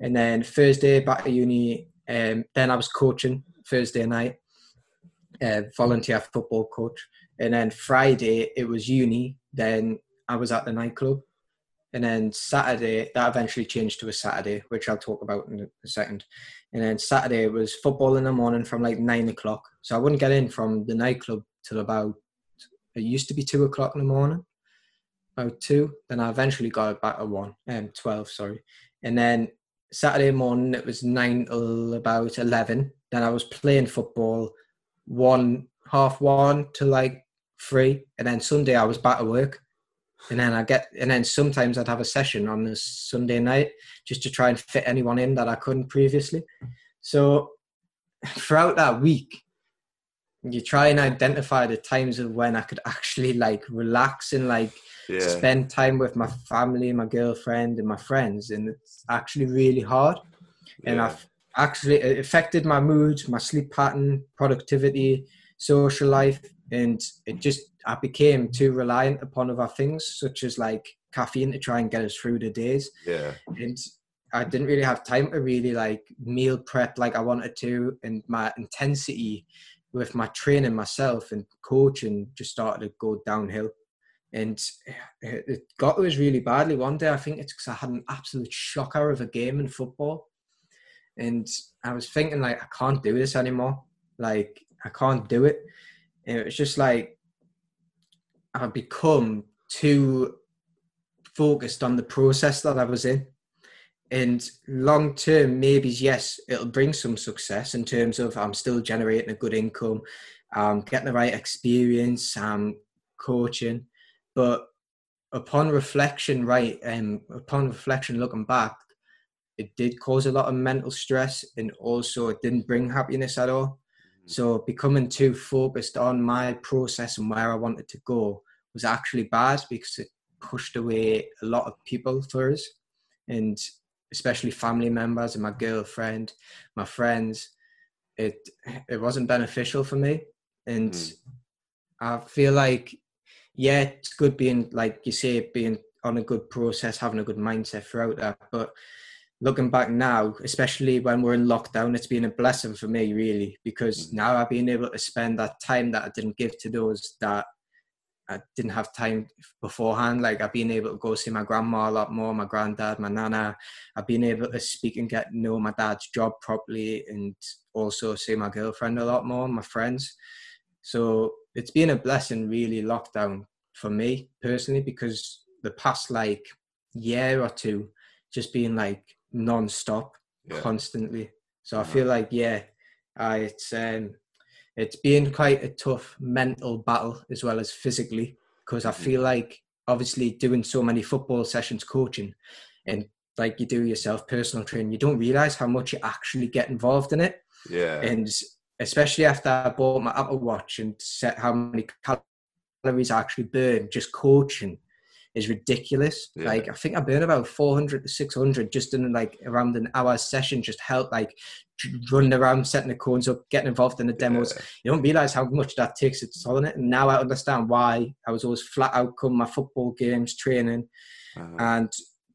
And then Thursday, back to uni. Um, then I was coaching Thursday night, uh, volunteer football coach. And then Friday, it was uni. Then I was at the nightclub. And then Saturday, that eventually changed to a Saturday, which I'll talk about in a second. And then Saturday was football in the morning from like nine o'clock. So I wouldn't get in from the nightclub till about, it used to be two o'clock in the morning, about two. Then I eventually got it back at one, um, 12, sorry. And then Saturday morning, it was nine till about 11. Then I was playing football one, half one to like three. And then Sunday, I was back at work. And then I get, and then sometimes I'd have a session on this Sunday night just to try and fit anyone in that I couldn't previously. So throughout that week, you try and identify the times of when I could actually like relax and like Yeah, spend time with my family, my girlfriend, and my friends, and it's actually really hard. And yeah. I've actually it affected my mood, my sleep pattern, productivity, social life, and it just I became too reliant upon other things such as like caffeine to try and get us through the days yeah, and I didn't really have time to really like meal prep like I wanted to, and my intensity with my training myself and coaching just started to go downhill. And it got to us really badly one day. I think it's because I had an absolute shocker of a game in football, and I was thinking like I can't do this anymore. Like I can't do it. And it was just like I've become too focused on the process that I was in And long term, maybe yes, it'll bring some success in terms of I'm still generating a good income, um, getting the right experience, um, coaching. But upon reflection, right, um, upon reflection, looking back, it did cause a lot of mental stress and also it didn't bring happiness at all. So becoming too focused on my process and where I wanted to go was actually bad because it pushed away a lot of people for us and especially family members and my girlfriend, my friends. It it wasn't beneficial for me. And mm. I feel like yeah, it's good being like you say, being on a good process, having a good mindset throughout that. But looking back now, especially when we're in lockdown, it's been a blessing for me, really, because mm. now I've been able to spend that time that I didn't give to those that I didn't have time beforehand. Like I've been able to go see my grandma a lot more, my granddad, my nana. I've been able to speak and get know my dad's job properly, and also see my girlfriend a lot more, my friends. So it's been a blessing, really, lockdown for me personally, because the past like year or two, just being like non-stop, yeah. constantly. So I uh-huh. feel like yeah, I, it's um, it's been quite a tough mental battle as well as physically because I mm-hmm. feel like obviously doing so many football sessions coaching and like you do yourself personal training, you don't realize how much you actually get involved in it. Yeah. And especially after I bought my Apple Watch and set how many calories I actually burn just coaching is ridiculous. Yeah. Like I think I burn about 400 to 600 just in like around an hour session, just help like running around, setting the cones up, getting involved in the demos. Yeah. You don't realize how much that takes its toll on it. And now I understand why I was always flat out come my football games, training, uh-huh. and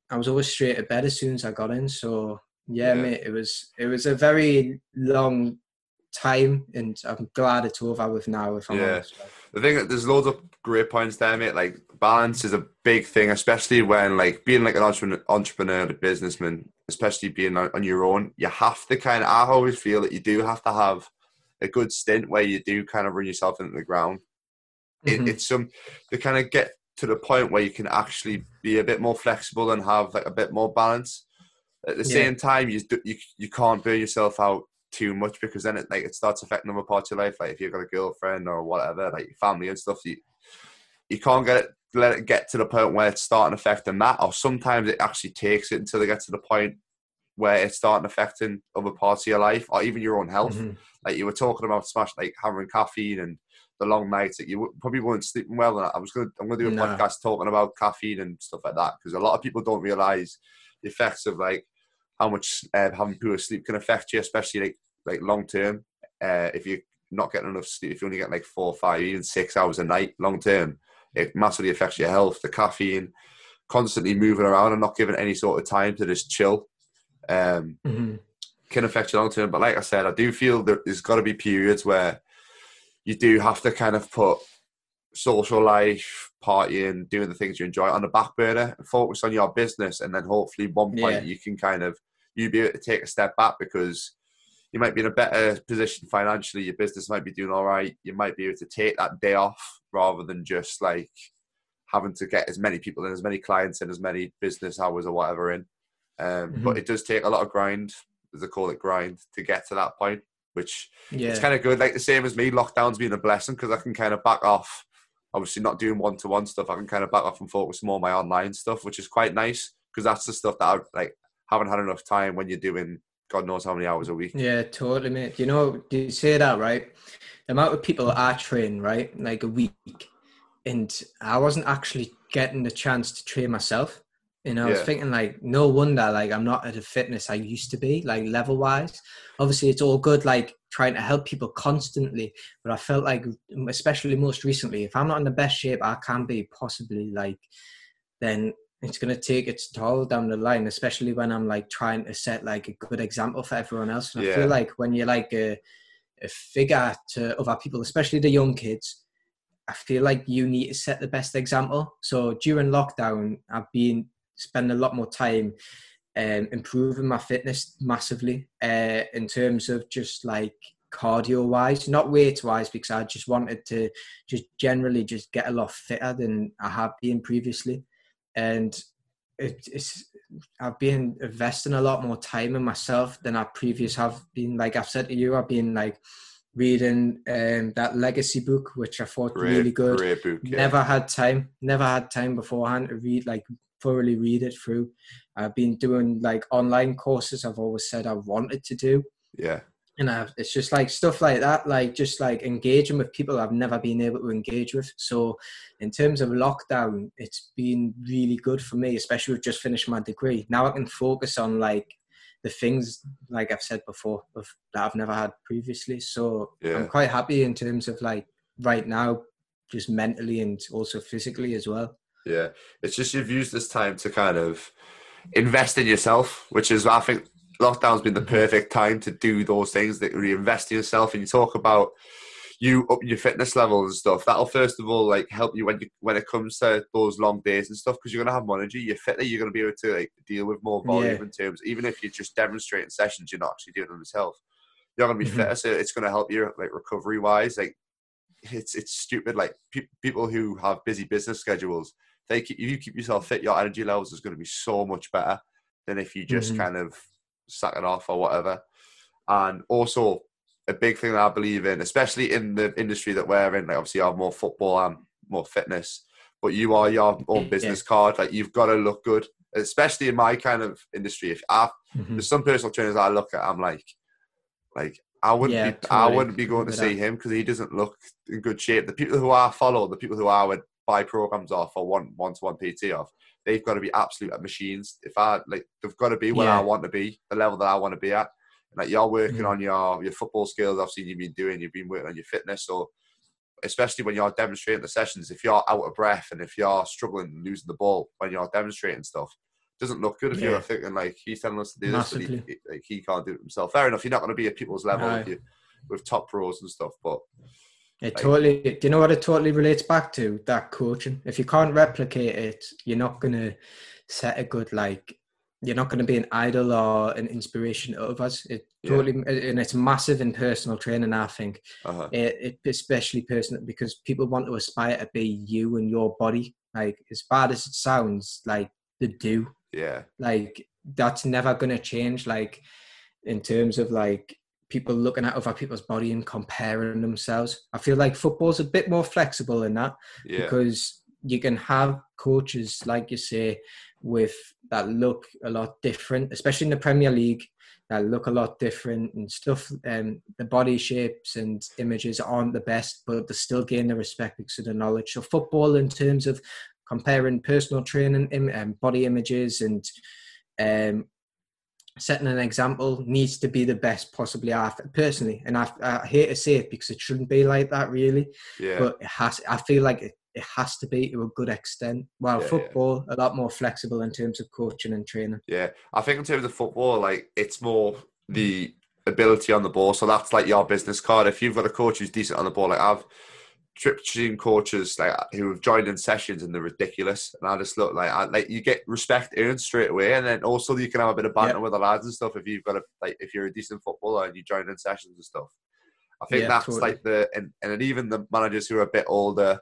I was always straight to bed as soon as I got in. So yeah, yeah, mate, it was it was a very long time, and I'm glad it's over with now. If I'm yeah. honest. The thing that there's loads of great points there, mate. Like balance is a big thing, especially when like being like an entrepreneur, entrepreneur, a businessman, especially being on, on your own. You have to kind of. I always feel that you do have to have a good stint where you do kind of run yourself into the ground. Mm-hmm. It, it's some to kind of get to the point where you can actually be a bit more flexible and have like a bit more balance. At the yeah. same time, you you you can't burn yourself out too much because then it like it starts affecting other parts of your life. Like if you've got a girlfriend or whatever, like your family and stuff, you you can't get it let it get to the point where it's starting affecting that. Or sometimes it actually takes it until they get to the point where it's starting affecting other parts of your life or even your own health. Mm-hmm. Like you were talking about smash like having caffeine and the long nights that you probably weren't sleeping well. And I was gonna I'm gonna do a no. podcast talking about caffeine and stuff like that because a lot of people don't realize the effects of like how much uh, having poor sleep can affect you, especially like like long term. Uh, if you're not getting enough sleep, if you only get like four, five, even six hours a night, long term, it massively affects your health. The caffeine, constantly moving around and not giving any sort of time to just chill, um, mm-hmm. can affect you long term. But like I said, I do feel that there's got to be periods where you do have to kind of put social life, partying, doing the things you enjoy on the back burner focus on your business. And then hopefully one point yeah. you can kind of, you be able to take a step back because you might be in a better position financially. Your business might be doing all right. You might be able to take that day off rather than just like having to get as many people and as many clients and as many business hours or whatever in. Um, mm-hmm. But it does take a lot of grind, as they call it, grind, to get to that point. Which yeah. it's kind of good. Like the same as me, lockdown's been a blessing because I can kind of back off obviously not doing one to one stuff, I can kind of back off and focus more on my online stuff, which is quite nice because that's the stuff that I like haven't had enough time when you're doing God knows how many hours a week. Yeah, totally, mate. You know, you say that right? The amount of people I train, right, like a week, and I wasn't actually getting the chance to train myself. You know, I was thinking like, no wonder, like I'm not at a fitness I used to be, like level wise. Obviously, it's all good, like trying to help people constantly, but I felt like, especially most recently, if I'm not in the best shape I can be, possibly, like, then it's going to take its toll down the line, especially when I'm like trying to set like a good example for everyone else. And yeah. I feel like when you're like a, a figure to other people, especially the young kids, I feel like you need to set the best example. So during lockdown, I've been spending a lot more time um, improving my fitness massively uh, in terms of just like cardio wise, not weight wise, because I just wanted to just generally just get a lot fitter than I have been previously and it, it's I've been investing a lot more time in myself than I previous have been. Like I've said to you, I've been like reading um, that legacy book, which I thought Great, really good. great book. Yeah. Never had time, never had time beforehand to read like thoroughly read it through. I've been doing like online courses. I've always said I wanted to do, yeah, and I've, it's just like stuff like that, like just like engaging with people I've never been able to engage with. So, in terms of lockdown, it's been really good for me, especially with just finished my degree. Now I can focus on like the things, like I've said before, of, that I've never had previously. So Yeah. I'm quite happy in terms of like right now, just mentally and also physically as well. Yeah, it's just you've used this time to kind of invest in yourself, which is I think lockdown's been the perfect time to do those things that reinvest in yourself. And you talk about you up your fitness levels and stuff. That'll first of all like help you when you when it comes to those long days and stuff because you're gonna have more energy. You're fitter. You're gonna be able to like deal with more volume Yeah. in terms. Even if you're just demonstrating sessions, you're not actually doing them yourself. You're gonna be Mhm. fitter, so it's gonna help you like recovery wise. Like it's it's stupid. Like pe- people who have busy business schedules, they keep, if you keep yourself fit, your energy levels is going to be so much better than if you just Mhm. kind of sack it off or whatever. And also a big thing that I believe in, especially in the industry that we're in, like obviously you have more football and more fitness, but you are your own business card. Like you've got to look good, especially in my kind of industry. If I Mhm. there's some personal trainers I look at, I'm like, like I wouldn't Yeah, be, I wouldn't be going to see him because he doesn't look in good shape. The people who I follow, the people who I would buy programs off or one one to one PT off, they've got to be absolute machines. If I like, they've got to be where I want to be, the level that I want to be at. Like you're working Mhm. on your your football skills. I've seen you've been doing. You've been working on your fitness. So especially when you're demonstrating the sessions, if you're out of breath and if you're struggling and losing the ball when you're demonstrating stuff, doesn't look good if Yeah. you're thinking like he's telling us to do this, but he, he- like he can't do it himself. Fair enough, you're not going to be at people's level No. with you with top pros and stuff, but It Like- totally. Do you know what it totally relates back to? That coaching. If you can't replicate it, you're not gonna set a good like. You're not going to be an idol or an inspiration to others. It Yeah. totally, and it's massive in personal training. I think uh it, it especially personal because people want to aspire to be you and your body. Like as bad as it sounds, like the do. yeah, Like that's never going to change. Like in terms of like people looking at other people's body and comparing themselves. I feel like football's a bit more flexible in that yeah, because you can have coaches, like you say, with that look a lot different, especially in the Premier League, that look a lot different and stuff. Um, the body shapes and images aren't the best, but they still gain the respect because of the knowledge. So football, in terms of comparing personal training, um, body images, and um, setting an example needs to be the best possibly I personally and I, I hate to say it because it shouldn't be like that really yeah, but it has i feel like it, it has to be to a good extent while Yeah, yeah. football a lot more flexible in terms of coaching and training yeah. I think in terms of football, like it's more the ability on the ball. So that's like your business card. If you've got a coach who's decent on the ball, like I've trip team coaches like who have joined in sessions and they're ridiculous, and I just look like I, like you get respect earned straight away, and then also you can have a bit of banter Yeah. with the lads and stuff if you've got a like if you're a decent footballer and you join in sessions and stuff. I think Yeah, that's totally. like the and, and even the managers who are a bit older,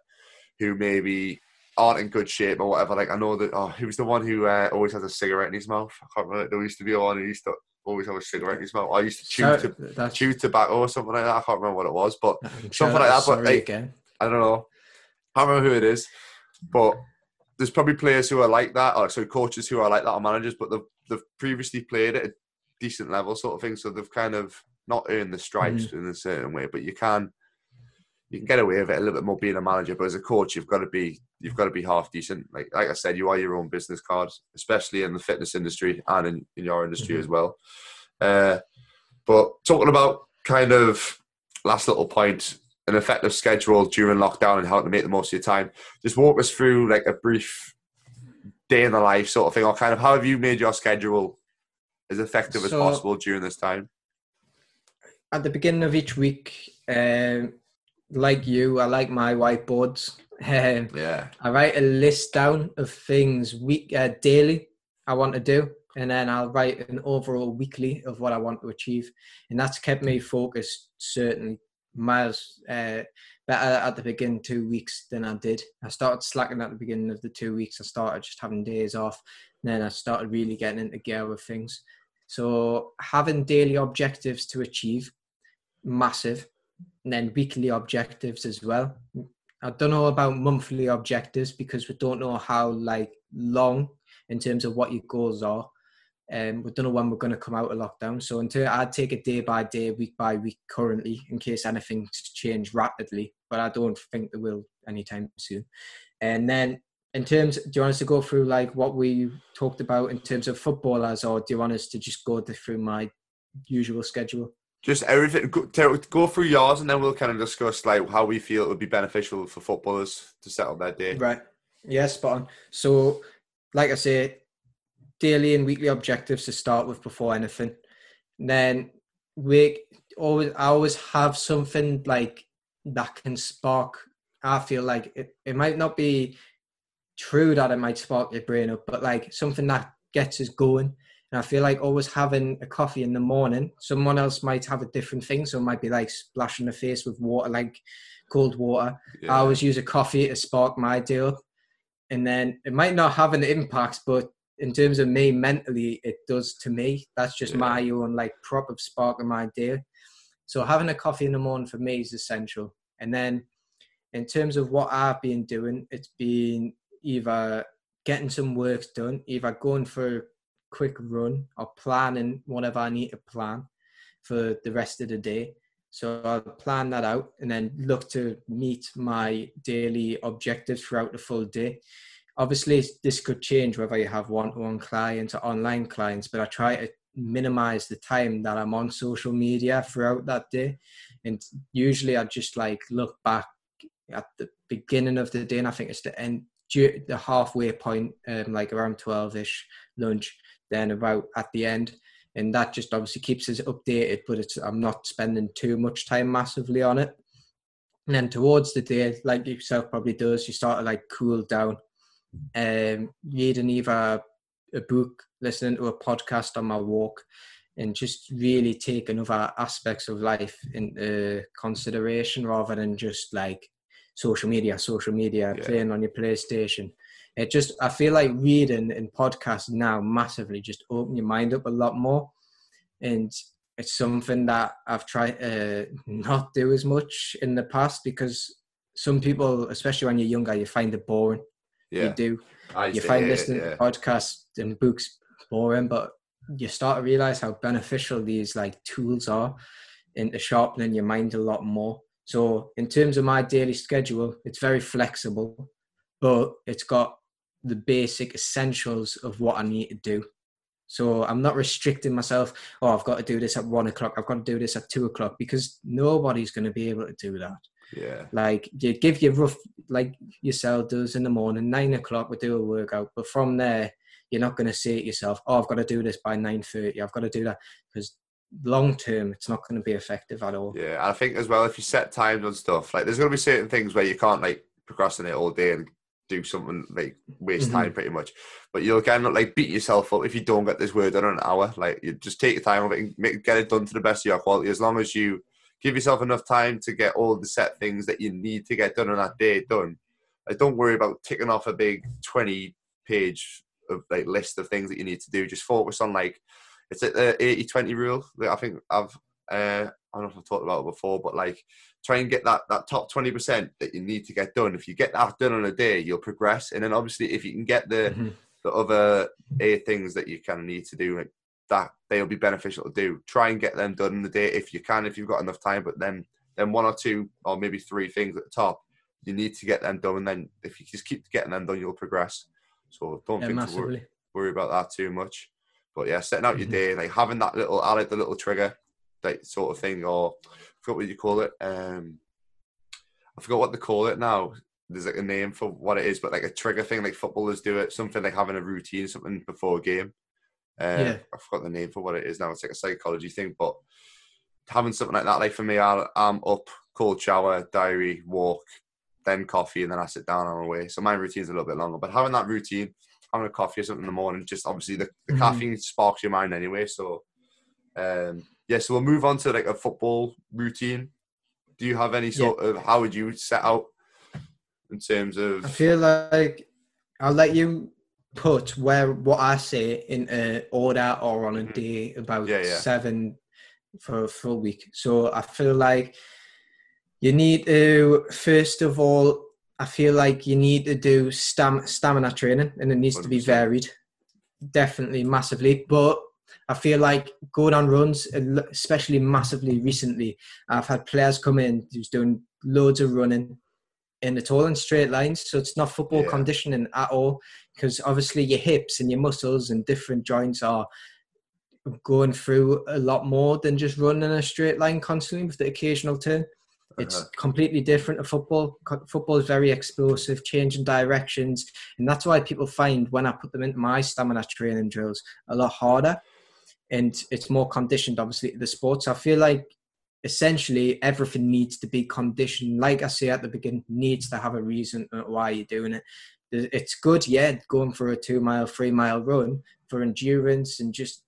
who maybe aren't in good shape or whatever. Like I know that oh, who's the one who uh, always has a cigarette in his mouth? I can't remember. There used to be one who used to always have a cigarette in his mouth. I used to chew So, to chew tobacco or something like that. I can't remember what it was, but something like that, but, like, again I don't know. I don't remember who it is, but there's probably players who are like that, or so coaches who are like that, or managers, but they've they've previously played at a decent level, sort of thing. So they've kind of not earned the stripes Mm-hmm. in a certain way, but you can you can get away with it a little bit more being a manager. But as a coach, you've got to be you've got to be half decent. Like like I said, you are your own business card, especially in the fitness industry and in, in your industry Mhm. as well. Uh, but talking about kind of last little point, an effective schedule during lockdown and how to make the most of your time. Just walk us through like a brief day in the life sort of thing, or kind of how have you made your schedule as effective as possible during this time? at the beginning of each week um, like you i like my whiteboards um, Yeah, I write a list down of things week uh, daily I want to do, and then I'll write an overall weekly of what I want to achieve, and that's kept me focused certainly miles uh, better at the beginning two weeks than I did. I started slacking at the beginning of the two weeks. I started just having days off. And then I started really getting into gear with things. So having daily objectives to achieve, massive. And then weekly objectives as well. I don't know about monthly objectives because we don't know how like long in terms of what your goals are. Um, we don't know when we're going to come out of lockdown. So until I'd take it day by day, week by week currently, in case anything's changed rapidly. But I don't think they will anytime soon. And then in terms, do you want us to go through like what we talked about in terms of footballers, or do you want us to just go through my usual schedule? Just everything. Go, go through yours, and then we'll kind of discuss like how we feel it would be beneficial for footballers to settle their day. Right. Yeah, spot on. So, like I say, daily and weekly objectives to start with before anything. And then we always I always have something like that can spark. I feel like it, it might not be true that it might spark your brain up, but like something that gets us going. And I feel like always having a coffee in the morning, someone else might have a different thing. So it might be like splashing the face with water, like cold water. Yeah. I always use a coffee to spark my day up. And then it might not have an impact, but in terms of me mentally, it does to me. That's just yeah. my own like proper spark of my day. So having a coffee in the morning for me is essential. And then in terms of what I've been doing, it's been either getting some work done, either going for a quick run or planning whatever I need to plan for the rest of the day. So I'll plan that out and then look to meet my daily objectives throughout the full day. Obviously, this could change whether you have one-to-one clients or online clients, but I try to minimize the time that I'm on social media throughout that day. And usually I just like look back at the beginning of the day and I think it's the end the halfway point, um, like around 12 ish lunch, then about at the end. And that just obviously keeps us updated, but it's I'm not spending too much time massively on it. And then towards the day, like yourself probably does, you start to like cool down, um, reading either a book, listening to a podcast on my walk, and just really taking other aspects of life into consideration rather than just like social media, social media, yeah. playing on your PlayStation. It just, I feel like reading and podcasts now massively just open your mind up a lot more. And it's something that I've tried to not do as much in the past because some people, especially when you're younger, you find it boring. Yeah. You do. You find listening yeah. to podcasts and books boring, but you start to realize how beneficial these like tools are into sharpening your mind a lot more. So in terms of my daily schedule, it's very flexible, but it's got the basic essentials of what I need to do. So I'm not restricting myself. Oh, I've got to do this at one o'clock. I've got to do this at two o'clock because nobody's going to be able to do that. Yeah. Like you give your rough, like yourself does in the morning, nine o'clock we do a workout, but from there you're not going to say it yourself. Oh, I've got to do this by nine thirty. I've got to do that because long term it's not going to be effective at all yeah i think as well if you set times on stuff like there's going to be certain things where you can't like procrastinate all day and do something like waste mm-hmm. time pretty much but you'll kind of like beat yourself up if you don't get this word done in an hour like you just take your time of it and make, get it done to the best of your quality as long as you give yourself enough time to get all the set things that you need to get done on that day done like don't worry about ticking off a big 20 page of like list of things that you need to do just focus on like it's the 80-20 rule that I think I've uh, I don't know if I've talked about it before, but like try and get that that top twenty percent that you need to get done. If you get that done on a day, you'll progress. And then obviously, if you can get the mm-hmm. the other eight things that you kind of need to do, like that, they'll be beneficial to do. Try and get them done in the day if you can, if you've got enough time. But then then one or two or maybe three things at the top, you need to get them done. And then if you just keep getting them done, you'll progress. So don't yeah, think to worry, worry about that too much. But yeah, setting out your mm-hmm. day, like having that little, I like the little trigger, like sort of thing, or I forgot what you call it. Um, I forgot what they call it now. There's like a name for what it is, but like a trigger thing, like footballers do it. Something like having a routine, something before a game. Uh, yeah. I forgot the name for what it is now. It's like a psychology thing, but having something like that, like for me, i am up, cold shower, diary, walk, then coffee, and then I sit down on my way. So my routine's a little bit longer, but having that routine having a coffee or something in the morning. Just obviously the, the mm-hmm. caffeine sparks your mind anyway. So um, yeah, so we'll move on to like a football routine. Do you have any sort yeah. of how would you set out in terms of? I feel like I'll let you put where what I say in a order or on a Mhm. day about Yeah, yeah. seven for a full week. So I feel like you need to first of all, I feel like you need to do stam- stamina training, and it needs to be varied, definitely massively. But I feel like going on runs, especially massively recently, I've had players come in who's doing loads of running, and it's all in straight lines. So it's not football Yeah. conditioning at all, because obviously your hips and your muscles and different joints are going through a lot more than just running a straight line constantly with the occasional turn. It's Uh-huh. completely different to football. Football is very explosive, changing directions, and that's why people find when I put them into my stamina training drills a lot harder, and it's more conditioned, obviously, to the sports. I feel like essentially everything needs to be conditioned. Like I say at the beginning, needs to have a reason why you're doing it. It's good, yeah, going for a two mile, three mile run for endurance and just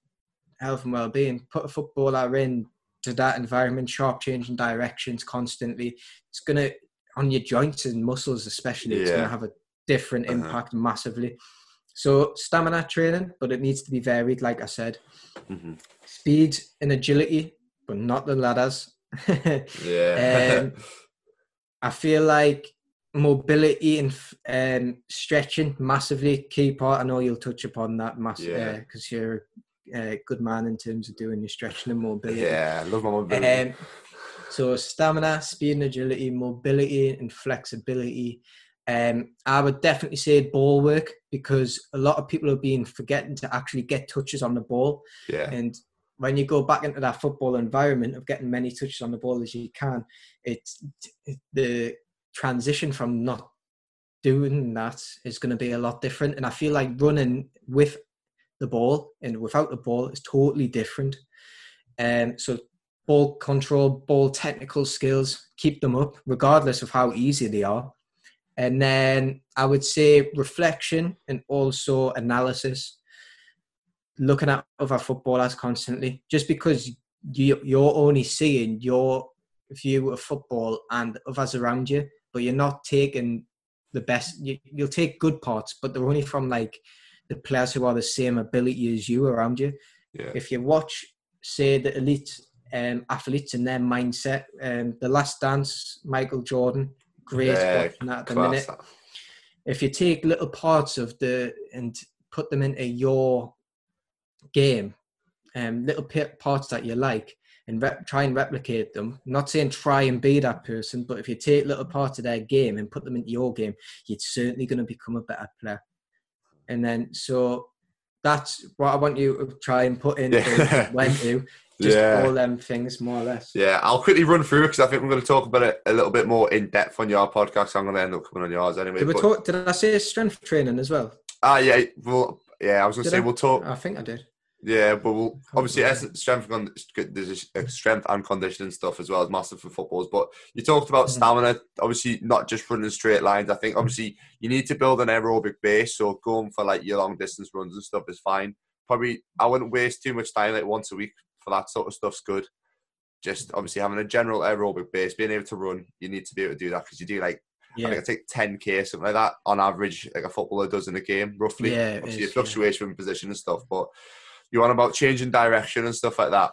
health and well-being. Put a footballer in to that environment, sharp changing directions constantly. It's gonna on your joints and muscles, especially. It's gonna have a different Uh-huh. impact massively. So stamina training, but it needs to be varied, like I said. Mhm. Speed and agility, but not the ladders. Yeah. Um, I feel like mobility and um, stretching massively key part. I know you'll touch upon that massively Yeah. because you're a good man in terms of doing your stretching and mobility. yeah, I love my mobility. Um, so stamina, speed and agility, mobility and flexibility. Um, I would definitely say ball work because a lot of people have been forgetting to actually get touches on the ball. yeah. And when you go back into that football environment of getting many touches on the ball as you can, it's the transition from not doing that is going to be a lot different. And I feel like running with the ball and without the ball is totally different. Um, so ball control, ball technical skills, keep them up regardless of how easy they are. And then I would say reflection and also analysis looking at other footballers constantly just because you, you're only seeing your view of football and others around you but you're not taking the best you, you'll take good parts but they're only from like the players who are the same ability as you around you Yeah. if you watch say the elite um, athletes and their mindset um, the last dance michael jordan great Yeah, watching that at the minute that. if you take little parts of the and put them into your game, um, little pa- parts that you like, and rep, try and replicate them. not saying try and be that person, but if you take little parts of their game and put them into your game, you're certainly going to become a better player. And then, so that's what I want you to try and put in Yeah. when to just Yeah. all them things more or less. Yeah, I'll quickly run through because I think we're going to talk about it a little bit more in depth on your podcast. I'm going to end up coming on yours anyway. Did, we but- talk, did I say strength training as well? Ah, yeah, well, yeah, I was going to say I? we'll talk. I think I did. Yeah, but we'll obviously strength and there's a strength and conditioning stuff as well as massive for footballs. But you talked about Mhm. stamina, obviously not just running straight lines. I think obviously you need to build an aerobic base. So going for like your long distance runs and stuff is fine. Probably I wouldn't waste too much time like once a week for that sort of stuff's good. Just obviously having a general aerobic base, being able to run, you need to be able to do that because you do like I Yeah. think I take 10k something like that on average, like a footballer does in a game, roughly. Yeah, Obviously, is, a fluctuation in position and stuff, but you want about changing direction and stuff like that.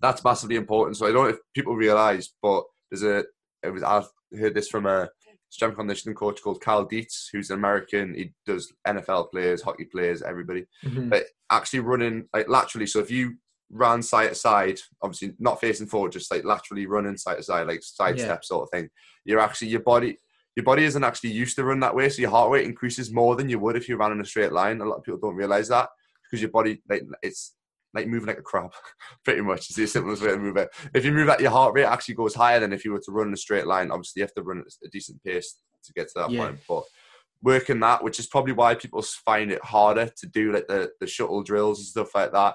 That's massively important. So I don't know if people realise, but there's a. It was I heard this from a strength conditioning coach called Cal Dietz, who's an American. He does NFL players, hockey players, everybody Mhm. but actually running like laterally. So if you ran side to side, obviously not facing forward, just like laterally running side to side, like side Yeah. step sort of thing, you're actually your body your body isn't actually used to run that way, so your heart rate increases more than you would if you ran in a straight line. A lot of people don't realize that because your body like it's like moving like a crab, pretty much. It's the simplest way to move it. If you move that, your heart rate actually goes higher than if you were to run in a straight line. Obviously, you have to run at a decent pace to get to that Yeah. point, but working that, which is probably why people find it harder to do like the, the shuttle drills and stuff like that.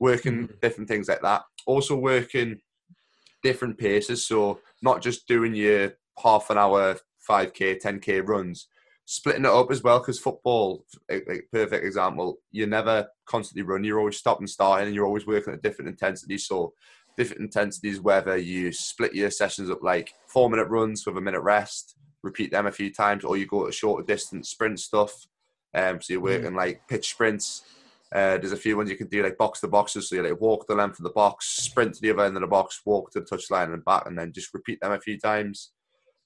Working Mhm. different things like that. Also working different paces. So not just doing your half an hour, 5k, 10k runs, splitting it up as well. Because football, like, like perfect example, you never constantly run. You're always stopping, starting, and you're always working at different intensities. So different intensities, whether you split your sessions up like four minute runs with a minute rest, repeat them a few times, or you go to a shorter distance sprint stuff. Um, so you're working like pitch sprints. Uh, there's a few ones you can do like box to boxes. So you like walk the length of the box, sprint to the other end of the box, walk to the touchline and back, and then just repeat them a few times.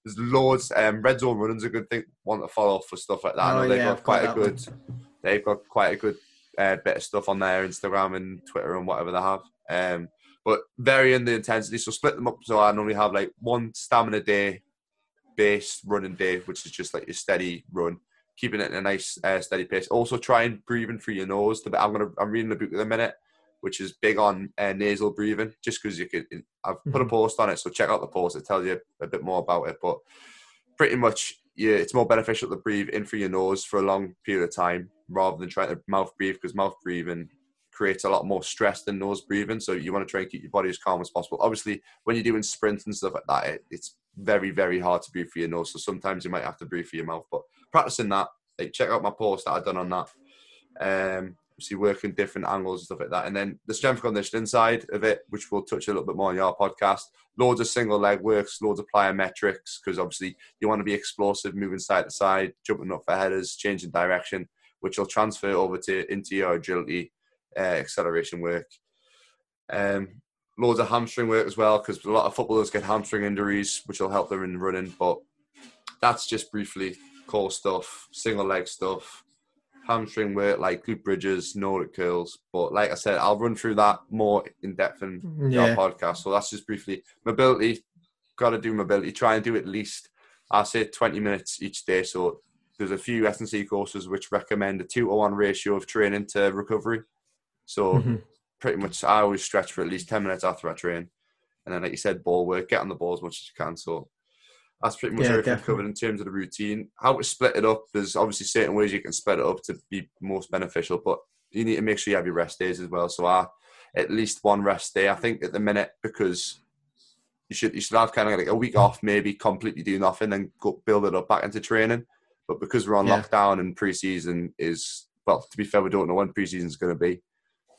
There's loads. Um, red zone running's a good thing. Want to follow for stuff like that. I know Oh, they've yeah, got quite got a good. They've got quite a good uh, bit of stuff on their Instagram and Twitter and whatever they have. Um, but varying the intensity. So split them up. So I normally have like one stamina day, base running day, which is just like your steady run, keeping it in a nice uh, steady pace. Also try and breathing through your nose. The I'm gonna I'm reading the book in a minute, which is big on uh, nasal breathing. Just because you could, I've put a Mhm. post on it, so check out the post. It tells you a bit more about it. But pretty much, yeah, it's more beneficial to breathe in through your nose for a long period of time rather than trying to mouth breathe because mouth breathing creates a lot more stress than nose breathing. So you want to try and keep your body as calm as possible. Obviously, when you're doing sprints and stuff like that, it, it's very, very hard to breathe through your nose. So sometimes you might have to breathe through your mouth. But practicing that, like check out my post that I've done on that. Um, see working different angles and stuff like that. And then the strength conditioning side of it, which we'll touch a little bit more on your podcast. Loads of single leg works, loads of plyometrics, because obviously you want to be explosive, moving side to side, jumping up for headers, changing direction, which will transfer over to into your agility, uh, acceleration work. Um, loads of hamstring work as well, because a lot of footballers get hamstring injuries, which will help them in running. But that's just briefly core stuff, single leg stuff, hamstring work like glute bridges, Nordic curls. But like I said, I'll run through that more in depth in Yeah. our podcast. So that's just briefly mobility. Got to do mobility. Try and do at least I say 20 minutes each day. So there's a few S&C courses which recommend a two to one ratio of training to recovery. So Mhm. pretty much I always stretch for at least 10 minutes after I train. And then, like you said, ball work, get on the ball as much as you can. So that's pretty much Yeah, everything definitely. covered in terms of the routine. How to split it up, there's obviously certain ways you can split it up to be most beneficial, but you need to make sure you have your rest days as well. So I at least one rest day, I think at the minute, because you should you should have kind of like a week off, maybe completely do nothing, then go build it up back into training. But because we're on Yeah. lockdown and preseason is well, to be fair, we don't know when preseason is going to be.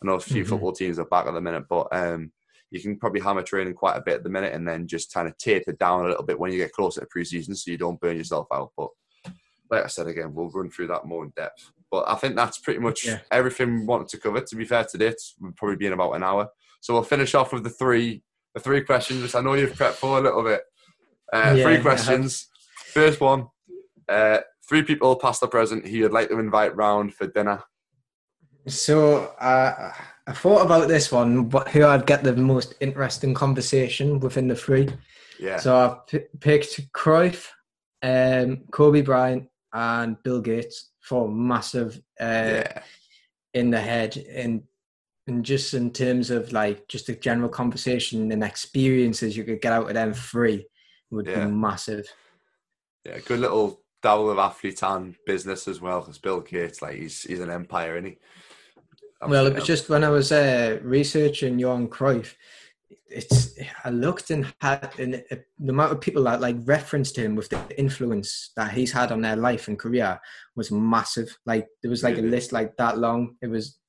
I know a few Mhm. football teams are back at the minute, but um, you can probably hammer training quite a bit at the minute, and then just kind of taper down a little bit when you get closer to preseason, so you don't burn yourself out. But like I said again, we'll run through that more in depth. But I think that's pretty much Yeah. everything we wanted to cover. To be fair to this, we'll probably be in about an hour. So we'll finish off with the three the three questions, which I know you've prepped for a little bit. Uh, Yeah, three questions. First one: uh, three people, past or present, who you'd like to invite round for dinner. So uh, I thought about this one, but who I'd get the most interesting conversation within the three. Yeah, So I p- picked Cruyff, um, Kobe Bryant, and Bill Gates for massive uh, yeah, in the head and and just in terms of like just a general conversation and experiences you could get out of them three would Yeah. be massive. yeah. Good little dabble of athlete and business as well. Because Bill Gates, like he's he's an empire, isn't he? Well, it was just when I was uh, researching Johan Cruyff, it's I looked and had and it, the amount of people that like referenced him with the influence that he's had on their life and career was massive. Like there was like a list like that long. It was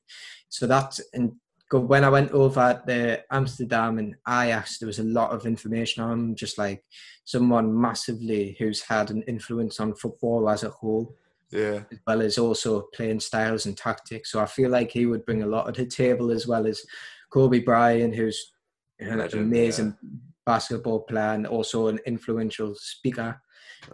so that and when I went over to Amsterdam and Ajax, there was a lot of information on him, just like someone massively who's had an influence on football as a whole yeah, as well as also playing styles and tactics. So I feel like he would bring a lot to the table as well as Kobe Bryant, who's an amazing basketball player and also an influential speaker.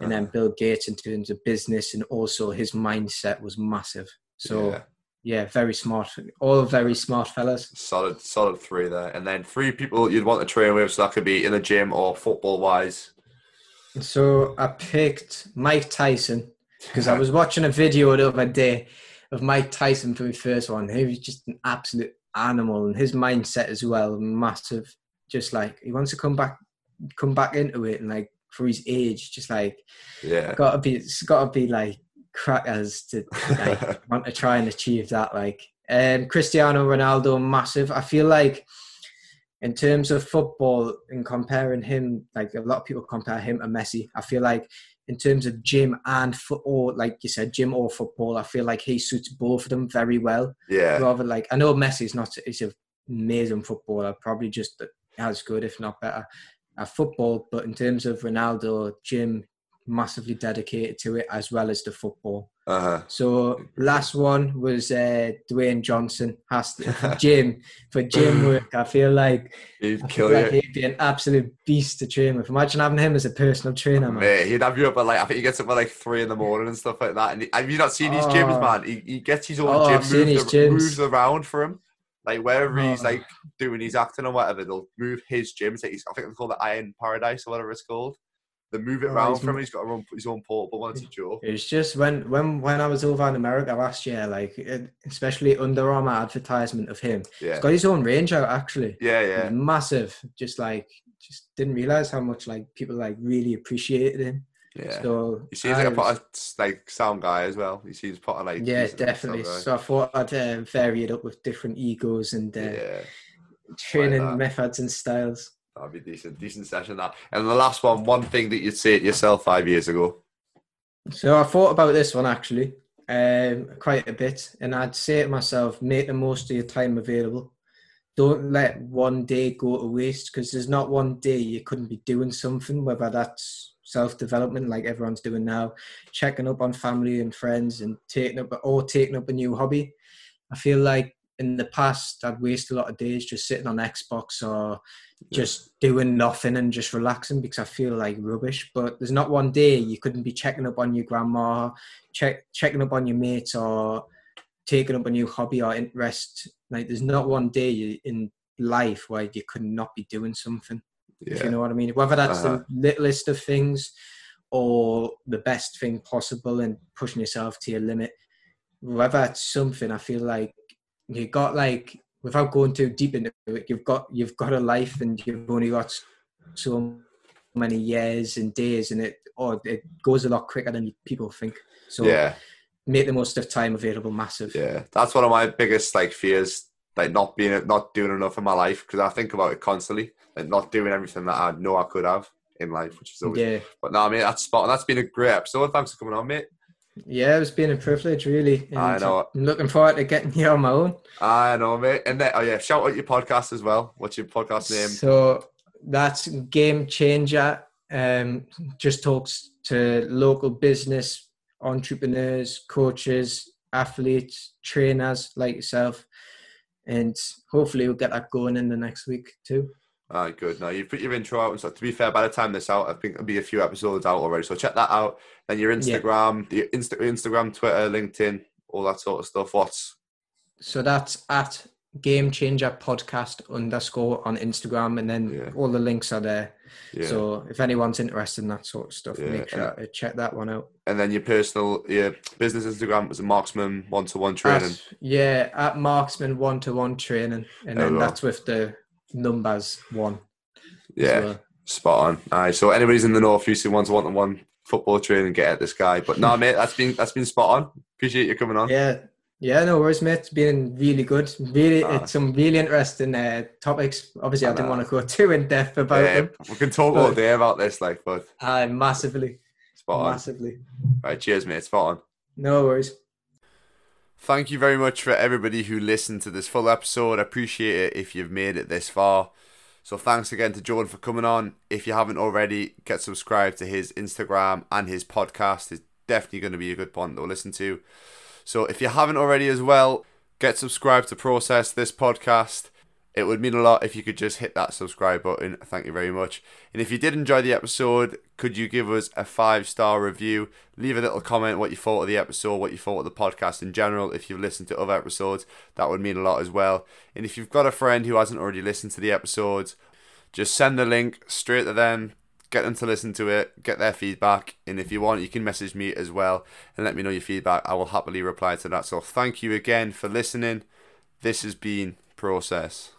And then Uh-huh. Bill Gates in terms of business and also his mindset was massive. So Yeah. yeah, very smart. All very smart fellas. solid, solid three there, and then three people you'd want to train with. So that could be in the gym or football wise. So I picked Mike Tyson because I was watching a video the other day of Mike Tyson for the first one. He was just an absolute animal, and his mindset as well, massive. Just like he wants to come back, come back into it, and like for his age, just like yeah, gotta be, it's gotta be like crackers to like want to try and achieve that. Like um, Cristiano Ronaldo, massive. I feel like in terms of football and comparing him, like a lot of people compare him to Messi. I feel like in terms of gym and foot, or like you said, gym or football, I feel like he suits both of them very well. yeah, Rather like I know Messi's not, he's an amazing footballer, probably just as good if not better at football. But in terms of Ronaldo, gym, massively dedicated to it as well as the football. Uh-huh. So last one was uh, Dwayne Johnson. Has to, for gym for gym work. I feel like He'd I kill like you. he'd be an absolute beast to train with. Imagine having him as a personal trainer, man. Mate, he'd have you up at like I think he gets up at like three in the morning and stuff like that. And he, have you not seen his gyms, Oh. man? He, he gets his own Oh, gym I've seen moved, his gyms. moves around for him. Like wherever he's Oh. like doing his acting or whatever, they'll move his gym. Like he's, I think they call it Iron Paradise or whatever it's called. They move it Oh, around he's for him. He's got own, his own portable one. It's a joke. It was just when when when I was over in America last year, like it, especially Under Armour advertisement of him. Yeah, He's got his own range out actually. yeah, yeah. was massive. Just like just didn't realize how much like people like really appreciated him. yeah. So He seems I like a pot of, like sound guy as well. He seems pot of like yeah, definitely. So I thought I'd uh, vary it up with different egos and uh, yeah. training that. methods and styles. That'd be decent, decent session. That. And the last one, one thing that you'd say to yourself five years ago. So I thought about this one actually um, quite a bit, and I'd say to myself, make the most of your time available. Don't let one day go to waste because there's not one day you couldn't be doing something, whether that's self development like everyone's doing now, checking up on family and friends, and taking up or taking up a new hobby. I feel like in the past I'd waste a lot of days just sitting on Xbox or just doing nothing and just relaxing because I feel like rubbish. But there's not one day you couldn't be checking up on your grandma, check checking up on your mates, or taking up a new hobby or interest. Like there's not one day in life where you could not be doing something. If you know what I mean. Whether that's Uh-huh. the littlest of things or the best thing possible and pushing yourself to your limit. Whether it's something, I feel like you got like without going too deep into it, you've got you've got a life and you've only got so many years and days, and it or it goes a lot quicker than people think. So yeah, make the most of time available. Massive. yeah. That's one of my biggest like fears, like not being, not doing enough in my life because I think about it constantly, like not doing everything that I know I could have in life, which is always. Yeah, But no, I mean that's spot. on. That's been a great episode. Thanks for coming on, mate. Yeah, it's been a privilege, really. I know. I'm looking forward to getting you on my own. I know, mate. And then, oh yeah, shout out your podcast as well. What's your podcast name? So that's Game Changer. Um, just talks to local business entrepreneurs, coaches, athletes, trainers like yourself, and hopefully we'll get that going in the next week too. Ah, good. Now you've put your intro out and stuff. To be fair, by the time this out, I think there'll be a few episodes out already. So check that out. Then your Yeah. Instagram, the Insta- Instagram, Twitter, LinkedIn, all that sort of stuff. What's So that's at Game Changer Podcast underscore on Instagram, and then Yeah. all the links are there. yeah. So if anyone's interested in that sort of stuff, Yeah, make sure to check that one out. and then your personal, your business Instagram a marksman one to one training. At, yeah, at Marksman one to one training, and There then that's with the numbers one. Yeah, well. spot on. Aye, so anybody's in the north used to one to one football training, get at this guy. But no, mate, that's been that's been spot on. Appreciate you coming on. yeah, yeah. No worries, mate. It's been really good. Really, Ah. it's some really interesting uh, topics. Obviously, I, I didn't want to go too in depth about Yeah, them. we can talk all day about this, like, but Uh, massively, spot on. massively. Right, cheers, mate. Spot on. No worries. Thank you very much for everybody who listened to this full episode. I appreciate it if you've made it this far. So thanks again to Jordan for coming on. If you haven't already, get subscribed to his Instagram and his podcast. It's definitely going to be a good one to listen to. So if you haven't already as well, get subscribed to Process this podcast. It would mean a lot if you could just hit that subscribe button. Thank you very much. And if you did enjoy the episode, could you give us a five star review? Leave a little comment what you thought of the episode, what you thought of the podcast in general. If you've listened to other episodes, that would mean a lot as well. And if you've got a friend who hasn't already listened to the episodes, just send the link straight to them. Get them to listen to it, get their feedback, and if you want, you can message me as well and let me know your feedback. I will happily reply to that. So, thank you again for listening. This has been Process.